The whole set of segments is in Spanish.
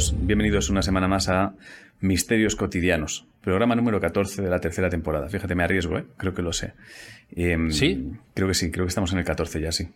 bienvenidos, bienvenidos una semana más a Misterios Cotidianos, programa número 14 de la tercera temporada. Fíjate, me arriesgo, ¿eh? creo que lo sé. Em, ¿Sí? Creo que sí, creo que estamos en el 14 ya, sí.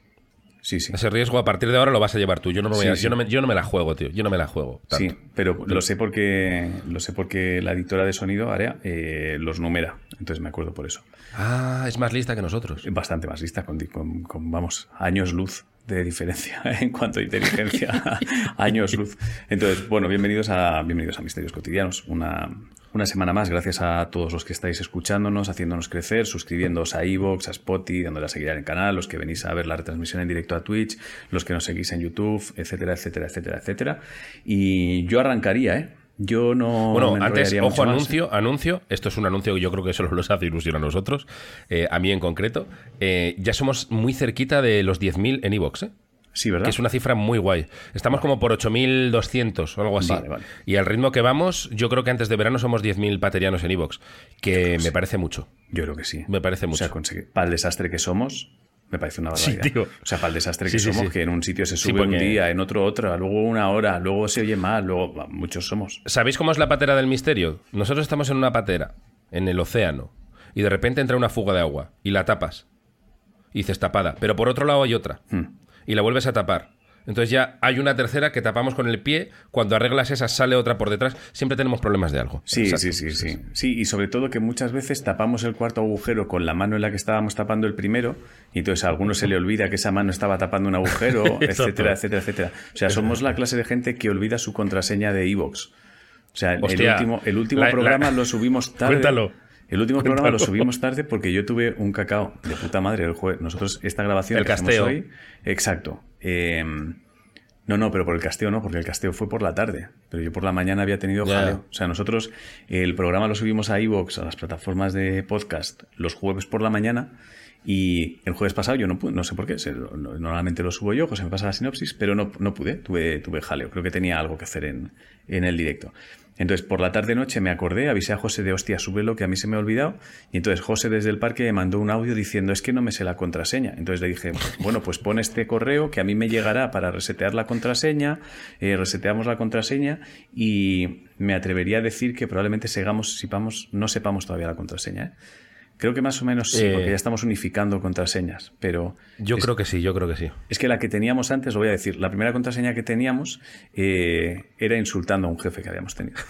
Sí, sí. Ese riesgo a partir de ahora lo vas a llevar tú. Yo no me, voy a- Yo no me, yo no me la juego, tío. Yo no me la juego. tanto. Sí, pero lo sé porque lo sé porque la editora de sonido, Area, eh, los numera. Entonces me acuerdo por eso. Ah, es más lista que nosotros. Bastante más lista, con, con- con, vamos, años luz de diferencia en cuanto a inteligencia. años luz. Entonces, bueno, bienvenidos a, bienvenidos a Misterios Cotidianos. Una, una semana más, gracias a todos los que estáis escuchándonos, haciéndonos crecer, suscribiéndoos a iVoox, a Spotify, dándole a seguir el canal, los que venís a ver la retransmisión en directo a Twitch, los que nos seguís en YouTube, etcétera, etcétera, etcétera, etcétera. Y yo arrancaría, ¿eh? Yo no. Bueno, me antes, ojo, mucho más. anuncio, anuncio. Esto es un anuncio que yo creo que solo nos hace ilusión a nosotros, eh, a mí en concreto. Eh, ya somos muy cerquita de los 10.000 en iVoox, ¿eh? Sí, ¿verdad? que es una cifra muy guay. Estamos como por 8.200 o algo así. Vale, vale. Y al ritmo que vamos, yo creo que antes de verano somos 10.000 paterianos en iVoox, que me parece mucho. Yo creo que sí. Me parece O mucho. sea, conseguir- para el desastre que somos, me parece una Sí, barbaridad. tío. O sea, para el desastre que sí, somos, sí. que en un sitio se sube un día, en otro otra, luego una hora, luego se oye mal, luego muchos somos. ¿Sabéis cómo es la patera del misterio? Nosotros estamos en una patera, en el océano, y de repente entra una fuga de agua, y la tapas. Y dices tapada. Pero por otro lado hay otra. Hmm. Y la vuelves a tapar. Entonces ya hay una tercera que tapamos con el pie. Cuando arreglas esa, sale otra por detrás. Siempre tenemos problemas de algo. Sí, sí, sí, sí. Sí, y sobre todo que muchas veces tapamos el cuarto agujero con la mano en la que estábamos tapando el primero, y entonces a alguno se le olvida que esa mano estaba tapando un agujero, etcétera, etcétera, etcétera. O sea, somos la clase de gente que olvida su contraseña de iVoox. O sea, el último, el último la- la- programa lo subimos tarde. Cuéntalo. El último programa lo subimos tarde porque yo tuve un cacao de puta madre el jueves. Nosotros, esta grabación El que casteo. hoy. Exacto. Eh, no, no, pero por el casteo no, porque el casteo fue por la tarde. Pero yo por la mañana había tenido jaleo. O sea, nosotros el programa lo subimos a iVoox, a las plataformas de podcast, los jueves por la mañana. Y el jueves pasado yo no pude, no sé por qué. se- no- normalmente lo subo yo, José me pasa la sinopsis, pero no, no pude, tuve, tuve jaleo. Creo que tenía algo que hacer en, en el directo. Entonces, por la tarde-noche me acordé, avisé a José de hostia, súbelo, que a mí se me ha olvidado. Y entonces José desde el parque me mandó un audio diciendo, es que no me sé la contraseña. Entonces le dije, bueno, pues pon este correo que a mí me llegará para resetear la contraseña. Eh, reseteamos la contraseña y me atrevería a decir que probablemente segamos, sepamos, no sepamos todavía la contraseña. ¿eh? Creo que más o menos sí, Eh, porque ya estamos unificando contraseñas, pero Yo es, creo que sí, yo creo que sí. es que la que teníamos antes, lo voy a decir, la primera contraseña que teníamos eh, era insultando a un jefe que habíamos tenido.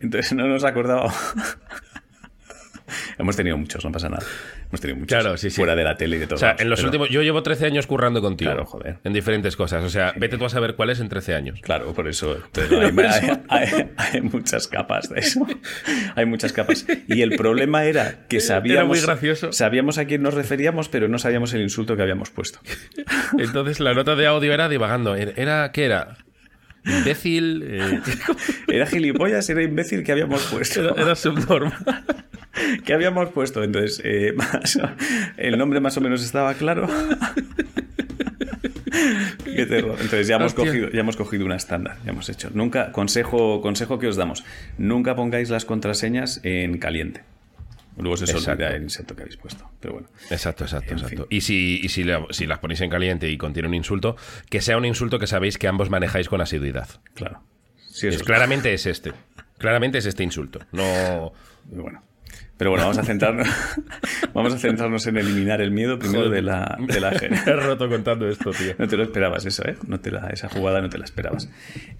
Entonces no nos acordaba. Hemos tenido muchos, no pasa nada. Hemos tenido muchos. Claro, sí, sí. Fuera de la tele y de todo. O sea, en los últimos. Yo llevo 13 años currando contigo. Claro, joder. En diferentes cosas. O sea, vete tú a saber cuál es en 13 años. Claro, por eso. hay, hay- hay- hay muchas capas de eso. Hay muchas capas. Y el problema era que sabíamos, muy gracioso. sabíamos a quién nos referíamos, pero no sabíamos el insulto que habíamos puesto. Entonces la nota de audio era divagando. Era- ¿qué era? Imbécil. eh, Era gilipollas, era imbécil que habíamos puesto. era, era subnormal. Que habíamos puesto. Entonces, eh, más- el nombre más o menos estaba claro. Qué terror. Entonces ya hemos, Hostia. cogido, ya hemos cogido una estándar, ya hemos hecho. Nunca, consejo, consejo que os damos, nunca pongáis las contraseñas en caliente. Luego se olvida el insecto que habéis puesto. Pero bueno. Exacto, exacto, En exacto. fin. Y si, y si, la- si las ponéis en caliente y contiene un insulto, que sea un insulto que sabéis que ambos manejáis con asiduidad. Claro. Sí, Es, claramente es este. Claramente es este insulto. No. bueno. Pero bueno, vamos a centrarnos, vamos a centrarnos en eliminar el miedo primero de la, de la gente. Me he roto contando esto, tío. No te lo esperabas eso, ¿eh? No te la, esa jugada no te la esperabas.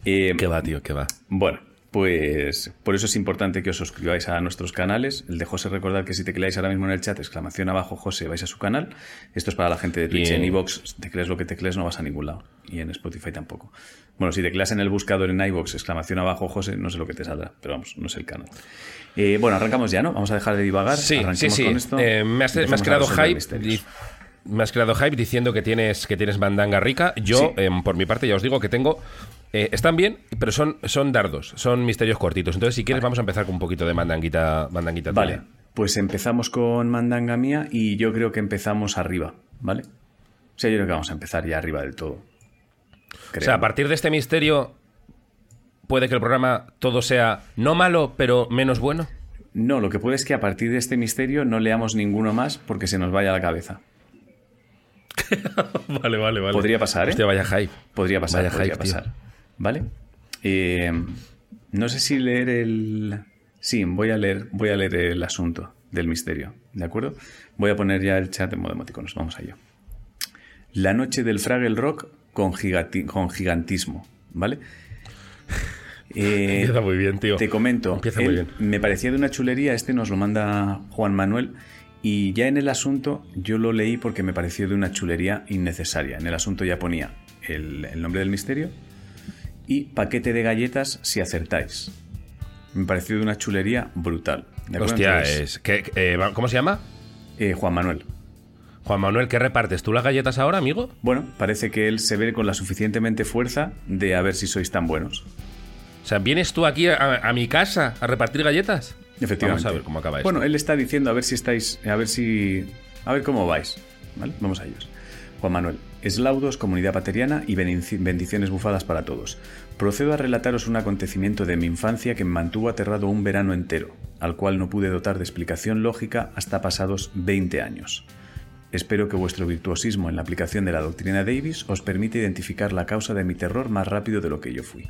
Eh, ¿Qué va, tío? ¿Qué va? Bueno, pues por eso es importante que os suscribáis a nuestros canales. El de José, recordad que si tecleáis ahora mismo en el chat, exclamación abajo José, vais a su canal. Esto es para la gente de Twitch. Y- En iVoox, teclees lo que teclees, no vas a ningún lado. Y en Spotify tampoco. Bueno, si tecleas en el buscador en iVoox, exclamación abajo José, no sé lo que te saldrá, pero vamos, no es el canal. Eh, bueno, arrancamos ya, ¿no? Vamos a dejar de divagar. Sí, sí, sí. con esto. Eh, me, has, me creado hype. Me has creado hype diciendo que tienes, que tienes mandanga rica. Yo, Sí. em, por mi parte, ya os digo que tengo. Eh, están bien, pero son, son dardos, son misterios cortitos. Entonces, si quieres, vamos a empezar con un poquito de mandanguita, mandanguita Vale, tuya. pues empezamos con Mandanga Mía y yo creo que empezamos arriba, ¿vale? O sea, yo creo que vamos a empezar ya arriba del todo. O Creo. sea, a partir de este misterio, puede que el programa todo sea no malo, pero menos bueno. No, lo que puede es que a partir de este misterio no leamos ninguno más porque se nos vaya la cabeza. vale, vale, vale. Podría pasar, ¿eh? Hostia, vaya hype. Podría pasar, Vaya podría hype, tío. ¿Vale? Eh, no sé si leer el. Sí, voy a leer, voy a leer el asunto del misterio, ¿de acuerdo? Voy a poner ya el chat en modo emoticonos, vamos a ello. La noche del Fraggle Rock con, gigantismo, ¿vale? Eh, Empieza muy bien, tío. te comento, Empieza muy bien. me parecía de una chulería, este nos lo manda Juan Manuel, y ya en el asunto yo lo leí porque me pareció de una chulería innecesaria. En el asunto ya ponía el, el nombre del misterio y paquete de galletas si acertáis. Me pareció de una chulería brutal. Hostia, Entonces, es. ¿qué- eh, ¿Cómo se llama? eh, Juan Manuel. Juan Manuel, ¿qué repartes? ¿Tú las galletas ahora, amigo? Bueno, parece que él se ve con la suficientemente fuerza de a ver si sois tan buenos. O sea, ¿vienes tú aquí a, a mi casa a repartir galletas? Efectivamente. Vamos a ver cómo acaba esto. Bueno, él está diciendo a ver si estáis, a ver si, a ver cómo vais, ¿vale? Vamos a ellos. Juan Manuel, eslaudos, comunidad pateriana y bendici- bendiciones bufadas para todos. Procedo a relataros un acontecimiento de mi infancia que me mantuvo aterrado un verano entero, al cual no pude dotar de explicación lógica hasta pasados 20 años. Espero que vuestro virtuosismo en la aplicación de la doctrina Davis os permita identificar la causa de mi terror más rápido de lo que yo fui.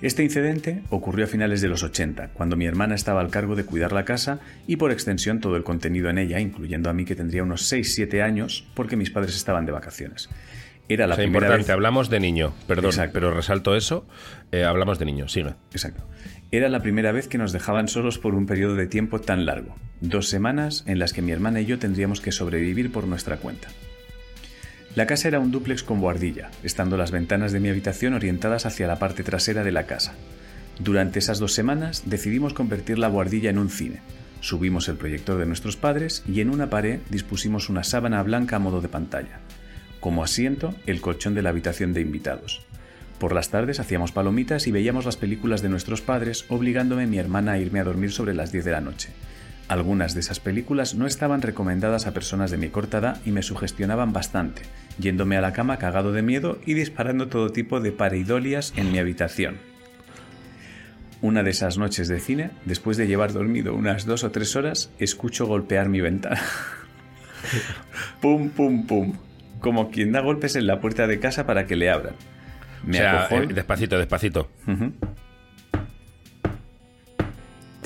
Este incidente ocurrió a finales de los 80, cuando mi hermana estaba al cargo de cuidar la casa y por extensión todo el contenido en ella, incluyendo a mí que tendría unos 6-7 años porque mis padres estaban de vacaciones. Era la O sea, primera importante, vez... hablamos de niño. Perdón, Exacto. pero resalto eso. eh, hablamos de niño, sigue. Exacto. Era la primera vez que nos dejaban solos por un periodo de tiempo tan largo, dos semanas en las que mi hermana y yo tendríamos que sobrevivir por nuestra cuenta. La casa era un dúplex con buhardilla, estando las ventanas de mi habitación orientadas hacia la parte trasera de la casa. Durante esas dos semanas decidimos convertir la buhardilla en un cine. Subimos el proyector de nuestros padres y en una pared dispusimos una sábana blanca a modo de pantalla. Como asiento, el colchón de la habitación de invitados. Por las tardes hacíamos palomitas y veíamos las películas de nuestros padres, obligándome mi hermana a irme a dormir sobre las 10 de la noche. Algunas de esas películas no estaban recomendadas a personas de mi corta edad y me sugestionaban bastante, yéndome a la cama cagado de miedo y disparando todo tipo de pareidolias en mi habitación. Una de esas noches de cine, después de llevar dormido unas dos o tres horas, escucho golpear mi ventana. pum, pum, pum. Como quien da golpes en la puerta de casa para que le abran. O Me sea, acojono- eh, despacito, despacito.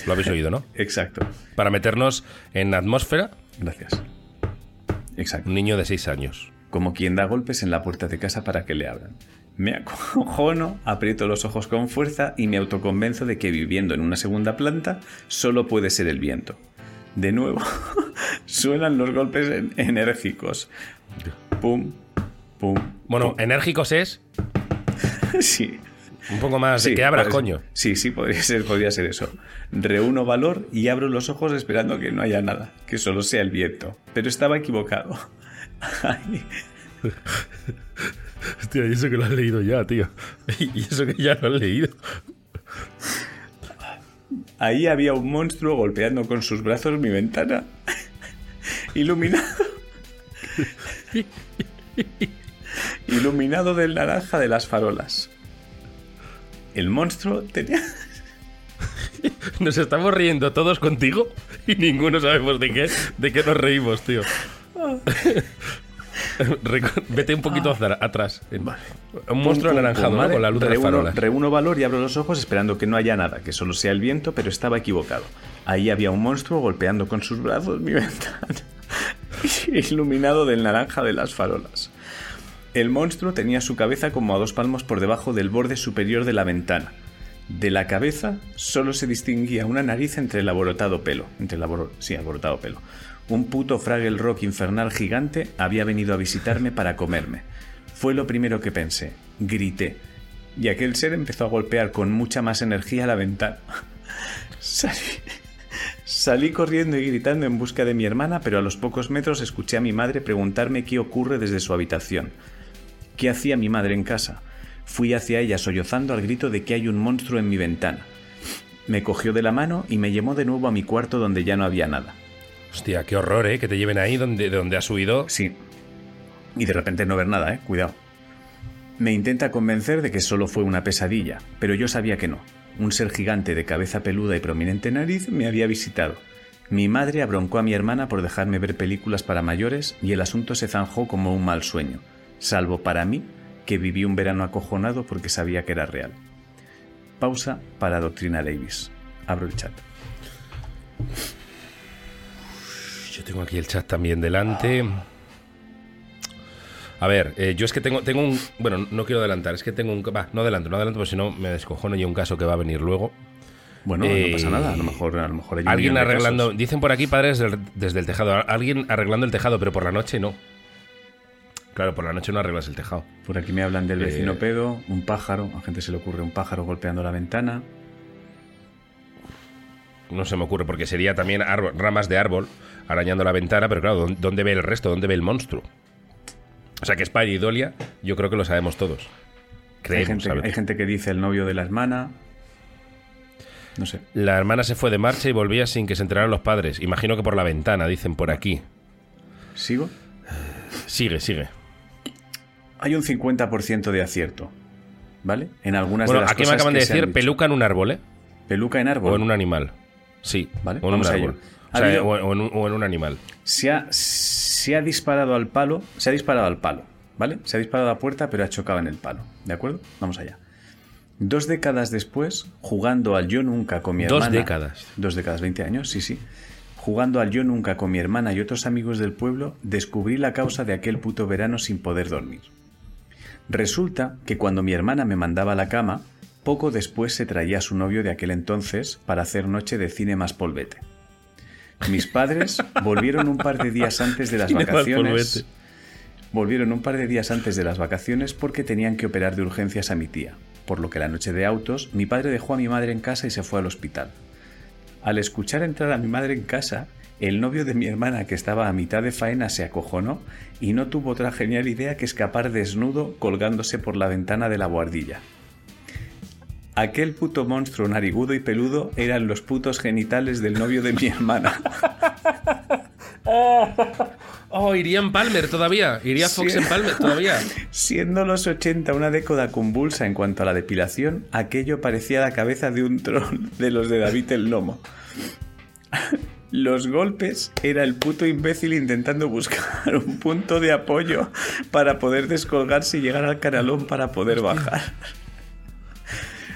Lo habéis oído, ¿no? Exacto. Para meternos en atmósfera, Gracias. Exacto. un niño de 6 años. Como quien da golpes en la puerta de casa para que le abran. Me acojono, aprieto los ojos con fuerza y me autoconvenzo de que viviendo en una segunda planta solo puede ser el viento. De nuevo, suenan los golpes en- enérgicos. Pum, pum. Bueno, pum. enérgicos es sí. un poco más de Sí, que abras, pues- coño. Sí, sí, podría ser, podría ser eso. Reúno valor y abro los ojos esperando que no haya nada, que solo sea el viento. Pero estaba equivocado. Hostia, y eso que lo has leído ya, tío. Y eso que ya lo has leído. Ahí había un monstruo golpeando con sus brazos mi ventana. Iluminado. Iluminado del naranja de las farolas. El monstruo tenía. Nos estamos riendo todos contigo y ninguno sabemos de qué, de qué nos reímos, tío. Vete un poquito hacia- atrás. Un monstruo Pum, pum, anaranjado, pum, ¿no? ¿vale? Con la luz de las farolas. reúno valor y abro los ojos esperando que no haya nada, que solo sea el viento, pero estaba equivocado. Ahí había un monstruo golpeando con sus brazos mi ventana, iluminado del naranja de las farolas. El monstruo tenía su cabeza como a dos palmos por debajo del borde superior de la ventana. De la cabeza solo se distinguía una nariz entre el aborotado pelo. Entre el sí, aborotado pelo. Un puto Fraggle Rock infernal gigante había venido a visitarme para comerme. Fue lo primero que pensé. Grité. Y aquel ser empezó a golpear con mucha más energía la ventana. Salí, salí corriendo y gritando en busca de mi hermana, pero a los pocos metros escuché a mi madre preguntarme qué ocurre desde su habitación. ¿Qué hacía mi madre en casa? Fui hacia ella sollozando al grito de que hay un monstruo en mi ventana. Me cogió de la mano y me llevó de nuevo a mi cuarto donde ya no había nada. Hostia, qué horror, ¿eh? Que te lleven ahí donde, de donde has huido. Sí. Y de repente no ver nada, ¿eh? Cuidado. Me intenta convencer de que solo fue una pesadilla, pero yo sabía que no. Un ser gigante de cabeza peluda y prominente nariz me había visitado. Mi madre abroncó a mi hermana por dejarme ver películas para mayores y el asunto se zanjó como un mal sueño, salvo para mí, que viví un verano acojonado porque sabía que era real. Pausa para Doctrina Davis. Abro el chat. Yo tengo aquí el chat también delante. A ver, eh, yo es que tengo, tengo un. Bueno, no quiero adelantar, es que tengo un. Va, no adelanto, no adelanto, porque si no me descojono y un caso que va a venir luego. Bueno, Eh, no pasa nada. A lo mejor, a lo mejor hay Alguien arreglando. casos. Dicen por aquí padres del- desde el tejado. Alguien arreglando el tejado, pero por la noche no. Claro, por la noche no arreglas el tejado. Por aquí me hablan del vecino Eh, pedo, un pájaro. A gente se le ocurre un pájaro golpeando la ventana. No se me ocurre, porque sería también árbol- ramas de árbol arañando la ventana, pero claro, ¿dó- ¿dónde ve el resto? ¿Dónde ve el monstruo? O sea que Spy y Dolia, yo creo que lo sabemos todos. Hay gente, hay gente que dice el novio de la hermana. No sé. La hermana se fue de marcha y volvía sin que se enteraran los padres. Imagino que por la ventana, dicen por aquí. ¿Sigo? Sigue, sigue. Hay un 50% de acierto. ¿Vale? En algunas Bueno, de las aquí me acaban de que decir peluca en un árbol, ¿eh? Peluca en árbol. O en un animal. Sí, Vale, o en un vamos a árbol. O, Ha sea, habido- o- o en un, o en un animal. Se ha, se ha disparado al palo. Se ha disparado al palo. ¿Vale? Se ha disparado a la puerta, pero ha chocado en el palo. ¿De acuerdo? Vamos allá. Dos décadas después, jugando al yo nunca con mi Dos hermana. décadas. Dos décadas, 20 años, sí, sí. Jugando al yo nunca con mi hermana y otros amigos del pueblo, descubrí la causa de aquel puto verano sin poder dormir. Resulta que cuando mi hermana me mandaba a la cama, poco después se traía a su novio de aquel entonces para hacer noche de cine más polvete. Mis padres volvieron un par de días antes de las vacaciones. Volvieron un par de días antes de las vacaciones porque tenían que operar de urgencias a mi tía, por lo que la noche de autos mi padre dejó a mi madre en casa y se fue al hospital. Al escuchar entrar a mi madre en casa, el novio de mi hermana que estaba a mitad de faena se acojonó y no tuvo otra genial idea que escapar desnudo colgándose por la ventana de la guardilla. Aquel puto monstruo narigudo y peludo eran los putos genitales del novio de mi hermana. Oh, iría en Palmer todavía. Iría Fox Sí. en Palmer todavía. Siendo los 80 una década convulsa en cuanto a la depilación, aquello parecía la cabeza de un troll de los de David el Lomo. Los golpes era el puto imbécil intentando buscar un punto de apoyo para poder descolgarse y llegar al canalón para poder bajar.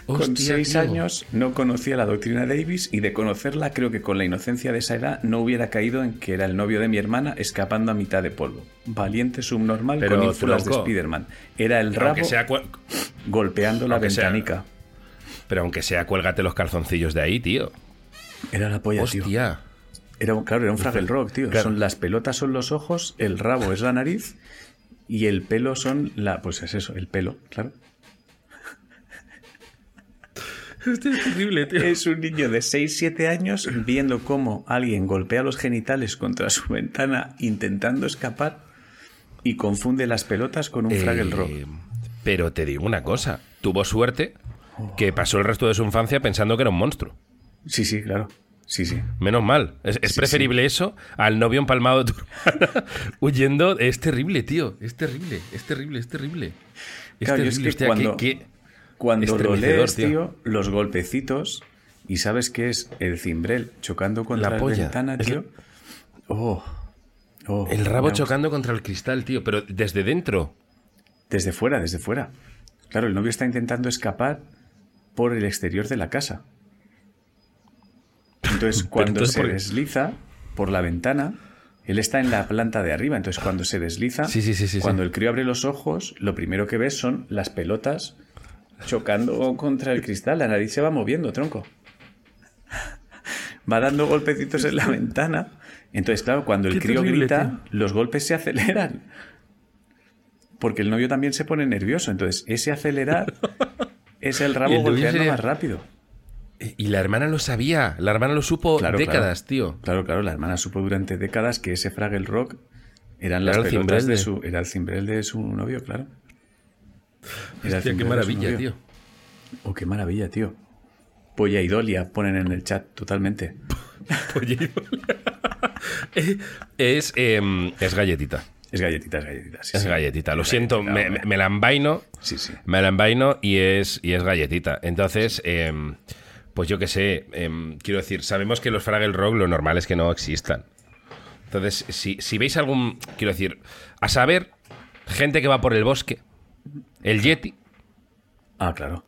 Con seis tío. años no conocía la doctrina Davis y de conocerla creo que con la inocencia de esa edad no hubiera caído en que era el novio de mi hermana escapando a mitad de polvo. Valiente subnormal Pero, con ínfulas de Spiderman. Era el rabo sea, golpeando la aunque sea- ventanica. pero aunque sea, cuélgate los calzoncillos de ahí, tío. Era la polla, tío. Hostia. Era, un- claro, era un Fraggle Rock, tío. Claro. Son, las pelotas son los ojos, el rabo es la nariz y el pelo son la... Pues es eso, el pelo, claro. Este es terrible, tío. Es un niño de 6-7 años viendo cómo alguien golpea los genitales contra su ventana intentando escapar y confunde las pelotas con un Eh, Fraggle Rock. Pero te digo una cosa. Tuvo suerte que pasó el resto de su infancia pensando que era un monstruo. Sí, sí, claro. Sí, sí. Menos mal. Es, es Sí, preferible eso al novio empalmado de tu hermana huyendo. Es terrible, tío. Es terrible, es terrible, es terrible. Es Claro, yo es terrible. que Hostia, cuando- qué- qué- Cuando lo lees, tío. tío, los golpecitos y sabes que es el cimbrel chocando contra La ventana, tío. Oh. Oh, El rabo chocando contra el cristal, tío. Pero desde dentro. Desde fuera, desde fuera. Claro, el novio está intentando escapar por el exterior de la casa. Entonces, cuando entonces, se desliza por la ventana, él está en la planta de arriba. Entonces, cuando se desliza, Sí, sí, sí, sí, cuando el crío abre los ojos, lo primero que ves son las pelotas chocando contra el cristal. La nariz se va moviendo, tronco. Va dando golpecitos en la ventana. Entonces, claro, cuando el crío terrible, grita, los golpes se aceleran. Porque el novio también se pone nervioso. Entonces, ese acelerar es el rabo el golpeando sería- más rápido. Y la hermana lo sabía. La hermana lo supo Claro, décadas, tío. Claro, claro, la hermana supo durante décadas que ese Fraggle Rock eran las Era el pelotas cimbrel de de- su. Era el cimbrel de su novio, claro. Hostia, qué maravilla, tío. Oh, qué maravilla, tío. Polla y Dolia ponen en el chat, totalmente. Oye, es, em, es galletita. Es galletita, es galletita. sí, Es sí. galletita. Lo Es siento, galletita, me, hombre. me- me la envaino. Sí, sí. Me la envaino y es, y es galletita. Entonces, em, pues yo qué sé, em, quiero decir, sabemos que los Fraggle Rock lo normal es que no existan. Entonces, si, si veis algún, quiero decir, a saber, gente que va por el bosque, el Yeti, Ah, claro.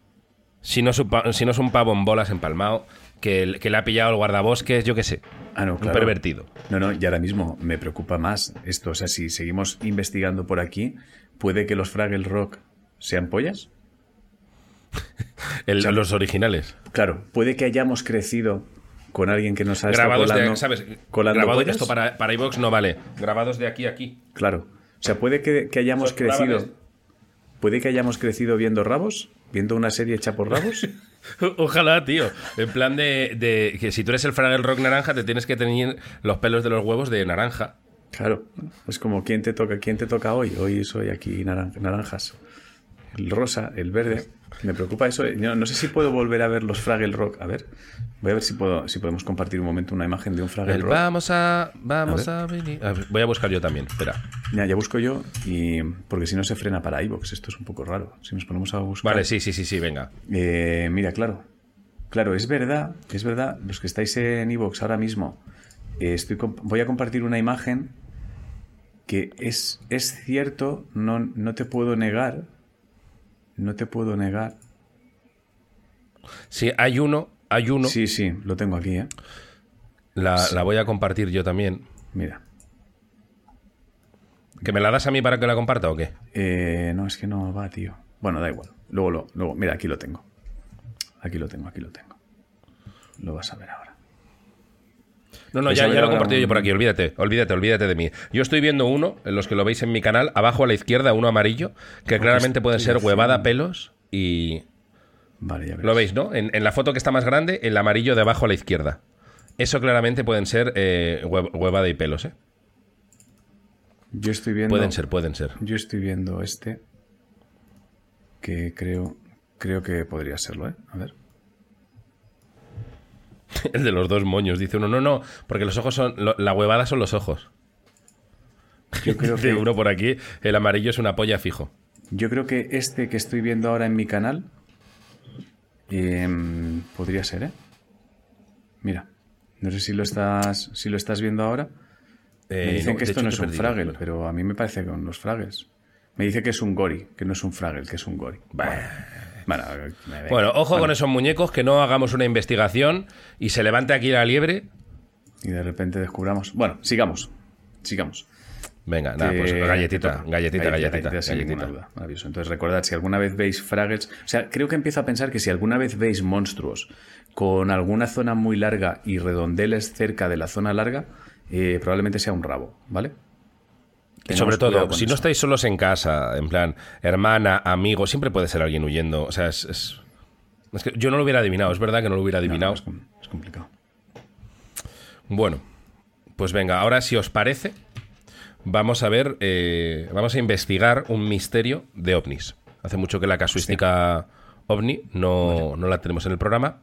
si no es un, pa- si no es un pavo en bolas empalmado, que, el- que le ha pillado el guardabosques, yo qué sé, Ah, no, un claro. pervertido. No, no, y ahora mismo me preocupa más esto. O sea, si seguimos investigando por aquí, ¿puede que los Fraggle Rock sean pollas? El- los originales. Claro, puede que hayamos crecido con alguien que nos ha estado colando, de, ¿sabes? colando Grabados, pollas. esto para, para iVoox no vale. Grabados de aquí a aquí. Claro. O sea, puede que, que hayamos crecido. Puede que hayamos crecido viendo rabos, viendo una serie hecha por rabos. Ojalá, tío. En plan de, de que si tú eres el Fraggle Rock naranja, te tienes que tener los pelos de los huevos de naranja. Claro. Es como quién te toca, quién te toca hoy. Hoy soy aquí naran- naranjas. El rosa, el verde. Me preocupa eso. Yo no sé si puedo volver a ver los Fraggle Rock. A ver, voy a ver si puedo, si podemos compartir un momento una imagen de un Fraggle El Rock. vamos a. Vamos A a, venir. A ver, voy a buscar yo también. Espera. Ya, ya busco yo y porque si no se frena para iVoox. Esto es un poco raro. Si nos ponemos a buscar. Vale, sí, sí, sí, sí, venga. Eh, mira, claro. Claro, es verdad, es verdad. Los que estáis en iVoox ahora mismo, eh, estoy voy a compartir una imagen que es, es cierto, no, no te puedo negar. No te puedo negar. Sí, hay uno, hay uno. Sí, sí, lo tengo aquí, ¿eh? La, la voy a compartir yo también. Mira. ¿Que me la das a mí para que la comparta o qué? Eh, no, es que no va, tío. Bueno, da igual. Luego lo, luego, mira, aquí lo tengo. Aquí lo tengo, aquí lo tengo. Lo vas a ver ahora. No, no, Vais ya, lo he compartido yo por aquí, olvídate, olvídate, olvídate de mí. Yo estoy viendo uno, en los que lo veis en mi canal, abajo a la izquierda, uno amarillo, que claramente puede ser huevada, pelos y... Vale, ya ves. Lo veis, ¿no? En, en la foto que está más grande, el amarillo de abajo a la izquierda. Eso claramente pueden ser eh, hue- huevada y pelos, ¿eh? Yo estoy viendo. Pueden ser, pueden ser. Yo estoy viendo este. Que creo. Creo que podría serlo, ¿eh? A ver. El de los dos moños, dice uno. No, no, porque los ojos son... lo- la huevada son los ojos. Yo creo que. uno por aquí, el amarillo es una polla fijo. Yo creo que este que estoy viendo ahora en mi canal. em, podría ser, ¿eh? Mira. No sé si lo estás. Si lo estás viendo ahora. Eh, Me dicen no, que esto hecho, no es un perdido, Fraggle, pero- pero a mí me parece con los Fraggles. Me dice que es un Gori, que no es un Fraggle, que es un Gori. Bueno, bueno, Bueno, ojo con esos muñecos, que no hagamos una investigación y se levante aquí la liebre. Y de repente descubramos. Bueno, sigamos. Sigamos. Venga, nada, pues galletita, galletita, galletita, galletita. Entonces recordad, si alguna vez veis Fraggles... O sea, creo que empiezo a pensar que si alguna vez veis monstruos con alguna zona muy larga y redondeles cerca de la zona larga, eh, probablemente sea un rabo, ¿vale? Sobre todo, si no estáis solos en casa, en plan, hermana, amigo, siempre puede ser alguien huyendo. O sea, es, es- es que yo no lo hubiera adivinado, es verdad que no lo hubiera No, no, adivinado. es complicado. Bueno, pues venga, ahora si os parece, vamos a ver, eh, vamos a investigar un misterio de ovnis. Hace mucho que la casuística ovni no, no la tenemos en el programa.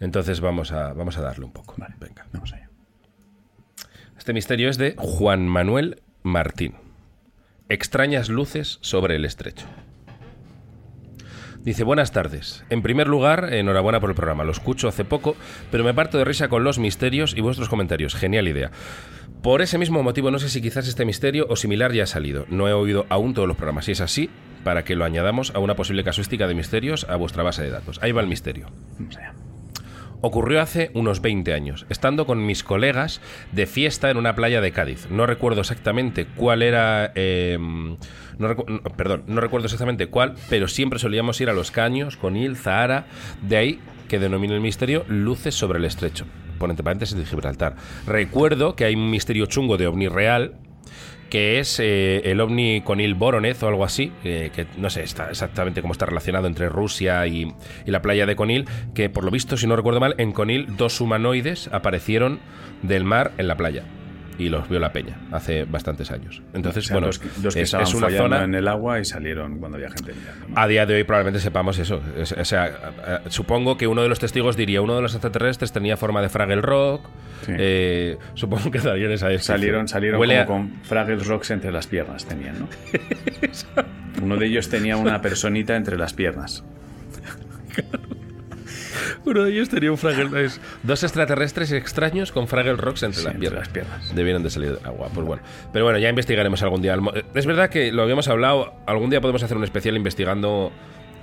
Entonces vamos a, vamos a darle un poco. Vale, Venga. vamos allá. Este misterio es de Juan Manuel Martín. Extrañas luces sobre el estrecho. Dice, buenas tardes. En primer lugar, enhorabuena por el programa. Lo escucho hace poco, pero me parto de risa con los misterios y vuestros comentarios. Genial idea. Por ese mismo motivo, no sé si quizás este misterio o similar ya ha salido. No he oído aún todos los programas. Si es así, para que lo añadamos a una posible casuística de misterios a vuestra base de datos. Ahí va el misterio. Vamos. Ocurrió hace unos 20 años, estando con mis colegas de fiesta en una playa de Cádiz. No recuerdo exactamente cuál era... eh, no perdón, no recuerdo exactamente cuál, pero siempre solíamos ir a los caños, Conil, Zahara, de ahí que denomina el misterio Luces sobre el Estrecho. Por entre paréntesis de Gibraltar. Recuerdo que hay un misterio chungo de ovni real que es eh, el ovni Conil Voronezh o algo así, eh, que no sé está exactamente cómo está relacionado entre Rusia y, y la playa de Conil, que por lo visto, si no recuerdo mal, en Conil dos humanoides aparecieron del mar en la playa y los vio la peña hace bastantes años. Entonces, O sea, bueno, los, que- los que es, una zona... en el agua y salieron cuando había gente mirando. A día de hoy probablemente sepamos eso. Es- O sea, a- supongo que uno de los testigos diría, uno de los extraterrestres tenía forma de Fraggle Rock. Sí. eh, supongo que esa. Salieron, salieron Huele como a- con Fraggles Rocks entre las piernas tenían, ¿no? Uno de ellos tenía una personita entre las piernas. Uno de ellos tenía un Fraggle es Dos extraterrestres extraños con Fraggle Rocks entre, Sí, las, entre piernas. las piernas. Debieron de salir del agua. Pues bueno. Pero bueno, ya investigaremos algún día. Es verdad que lo habíamos hablado. Algún día podemos hacer un especial investigando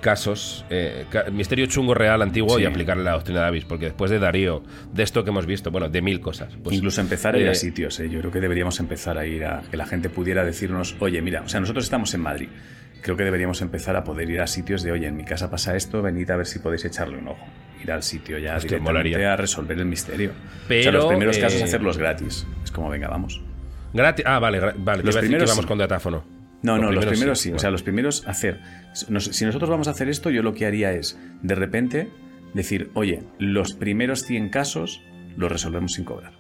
casos, eh, misterio chungo real antiguo Sí. y aplicarle la doctrina de Davis. Porque después de Darío, de esto que hemos visto, bueno, de mil cosas. pues, Incluso empezar a ir eh, a sitios, ¿eh? yo creo que deberíamos empezar a ir a que la gente pudiera decirnos, oye, mira, o sea, nosotros estamos en Madrid, creo que deberíamos empezar a poder ir a sitios de, oye, en mi casa pasa esto, venid a ver si podéis echarle un ojo. Ir al sitio ya Hostia, directamente molaría. a resolver el misterio. o sea, Pero, los primeros eh, casos hacerlos gratis. Es como, venga, vamos. Gratis. Ah, vale, vale. Los que primeros íbamos sí. con datáfono. No, no, los primeros sí. bueno. O sea, los primeros hacer. Si nosotros vamos a hacer esto, yo lo que haría es, de repente, decir, oye, los primeros 100 casos los resolvemos sin cobrar.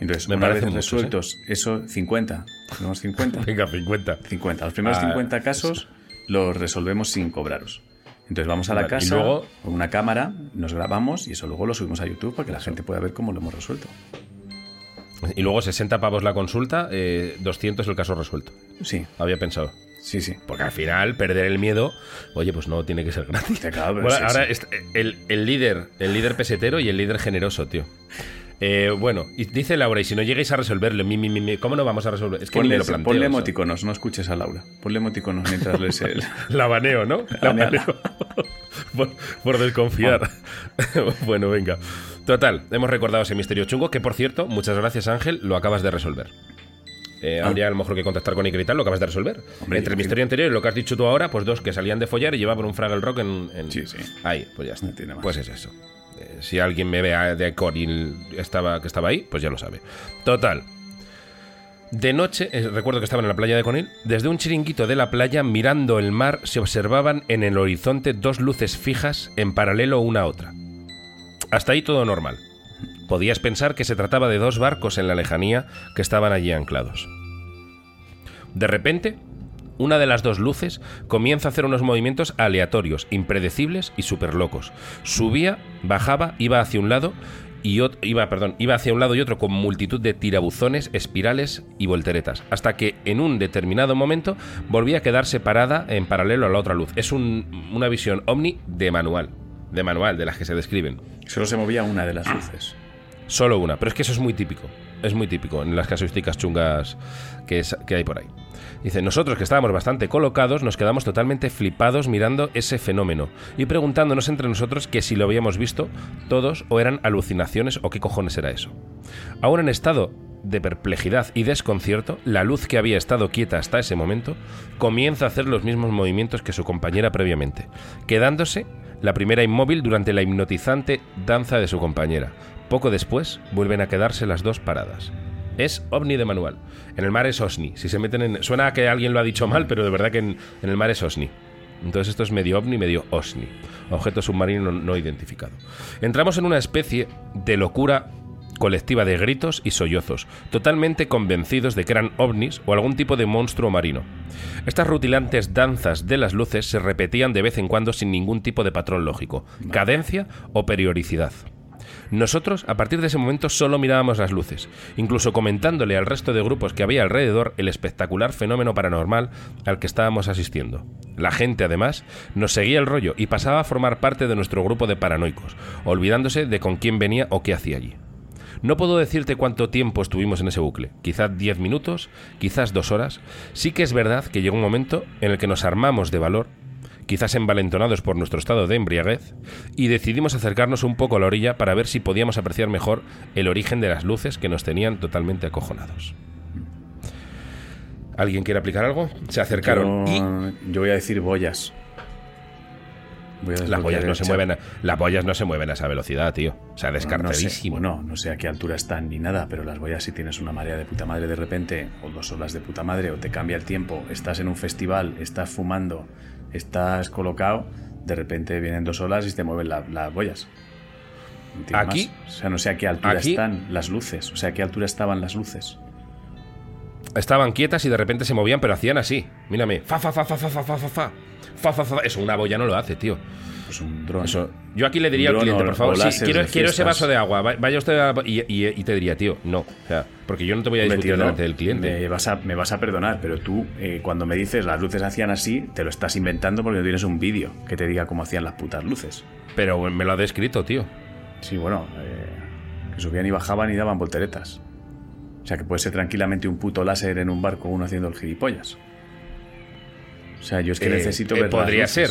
Entonces, Me una vez parecen muchos, ¿eh? resueltos, eso, 50. ¿Tenemos 50? Venga, 50. 50. Los primeros Ah, 50 casos los resolvemos sin cobraros. Entonces vamos a la Vale, y casa luego- con una cámara, nos grabamos y eso luego lo subimos a YouTube para que la gente pueda ver cómo lo hemos resuelto. Y luego 60 pavos la consulta, eh, 200 el caso resuelto. Sí, Había pensado. sí, sí. Porque al final, perder el miedo, oye, pues no tiene que ser gratis. Te acabo, pero Bueno, sí, ahora sí. el, el líder, el líder pesetero y el líder generoso, tío. Eh, bueno, y dice Laura, y si no llegáis a resolverlo, mi, mi, mi, mi, ¿cómo no vamos a resolver? Es que ni me Ponle, lo planteo. ponle eso. emoticonos, no escuches a Laura. Ponle emoticonos mientras lees el... La baneo, ¿no? La baneo. por, por desconfiar. bueno, venga. Total, hemos recordado ese misterio chungo, que por cierto, muchas gracias Ángel, lo acabas de resolver. Eh, Ah. Habría a lo mejor que contactar con Iker y tal, lo acabas de resolver. Hombre, Entre el misterio anterior y lo que has dicho tú ahora, pues dos que salían de follar y llevaban un Fraggle Rock en. en- Sí, sí. Ahí, pues ya está. No tiene más. Pues es eso. Eh, si alguien me ve de Coril estaba, que estaba ahí, pues ya lo sabe. Total. De noche, eh, recuerdo que estaba en la playa de Conil, desde un chiringuito de la playa mirando el mar se observaban en el horizonte dos luces fijas en paralelo una a otra. Hasta ahí todo normal. Podías pensar que se trataba de dos barcos en la lejanía que estaban allí anclados. De repente, una de las dos luces comienza a hacer unos movimientos aleatorios, impredecibles y súper locos. Subía, bajaba, iba hacia un lado y ot- iba, perdón, iba hacia un lado y otro con multitud de tirabuzones, espirales y volteretas, hasta que en un determinado momento volvía a quedarse parada en paralelo a la otra luz. Es un- una visión ovni de manual, de manual, de las que se describen. Solo se movía una de las luces. Solo una, pero es que eso es muy típico. Es muy típico en las casuísticas chungas que, es- que hay por ahí. Dice, nosotros que estábamos bastante colocados nos quedamos totalmente flipados mirando ese fenómeno y preguntándonos entre nosotros que si lo habíamos visto todos o eran alucinaciones o qué cojones era eso. Aún en estado de perplejidad y desconcierto, la luz que había estado quieta hasta ese momento comienza a hacer los mismos movimientos que su compañera previamente, quedándose la primera inmóvil durante la hipnotizante danza de su compañera. Poco después vuelven a quedarse las dos paradas. Es ovni de manual. En el mar es osni. Si se meten en... Suena a que alguien lo ha dicho mal, pero de verdad que en, en el mar es osni. Entonces esto es medio ovni, medio osni. Objeto submarino no, no identificado. Entramos en una especie de locura colectiva de gritos y sollozos, totalmente convencidos de que eran ovnis o algún tipo de monstruo marino. Estas rutilantes danzas de las luces se repetían de vez en cuando sin ningún tipo de patrón lógico, cadencia o periodicidad. Nosotros, a partir de ese momento, solo mirábamos las luces, incluso comentándole al resto de grupos que había alrededor el espectacular fenómeno paranormal al que estábamos asistiendo. La gente, además, nos seguía el rollo y pasaba a formar parte de nuestro grupo de paranoicos, olvidándose de con quién venía o qué hacía allí. No puedo decirte cuánto tiempo estuvimos en ese bucle, quizás 10 minutos, quizás dos horas. Sí que es verdad que llegó un momento en el que nos armamos de valor, quizás envalentonados por nuestro estado de embriaguez, y decidimos acercarnos un poco a la orilla para ver si podíamos apreciar mejor el origen de las luces que nos tenían totalmente acojonados. ¿Alguien quiere aplicar algo? Se acercaron y Yo, yo voy a decir boyas. Voy a las boyas no se mueven, a, las boyas no se mueven a esa velocidad, tío. O sea, No sé, descartadísimo. bueno, no sé a qué altura están ni nada, pero las boyas si tienes una marea de puta madre de repente, o dos horas de puta madre, o te cambia el tiempo, estás en un festival, estás fumando, estás colocado, de repente vienen dos olas y te mueven la, las boyas. No aquí. O sea, no sé a qué altura están las luces. O sea, a qué altura estaban las luces. Estaban quietas y de repente se movían, pero hacían así. Mírame. Fa, fa, fa, fa, fa, fa, fa, fa. Fa, fa, fa. Eso, una boya no lo hace, tío. Pues un dron. Eso. Yo aquí le diría al cliente, por favor, sí, quiero, quiero ese vaso de agua. Va- Vaya usted a- y, y- y te diría, tío, no. O sea, porque yo no te voy a discutir tío, no, delante del cliente. Me vas, a, me vas a perdonar, pero tú, eh, cuando me dices las luces hacían así, te lo estás inventando porque no tienes un vídeo que te diga cómo hacían las putas luces. Pero me lo ha descrito, tío. Sí, bueno, eh, que subían y bajaban y daban volteretas. O sea, que puede ser tranquilamente un puto láser en un barco uno haciendo el gilipollas. O sea, yo es que Eh, necesito eh, ver las Podría ser.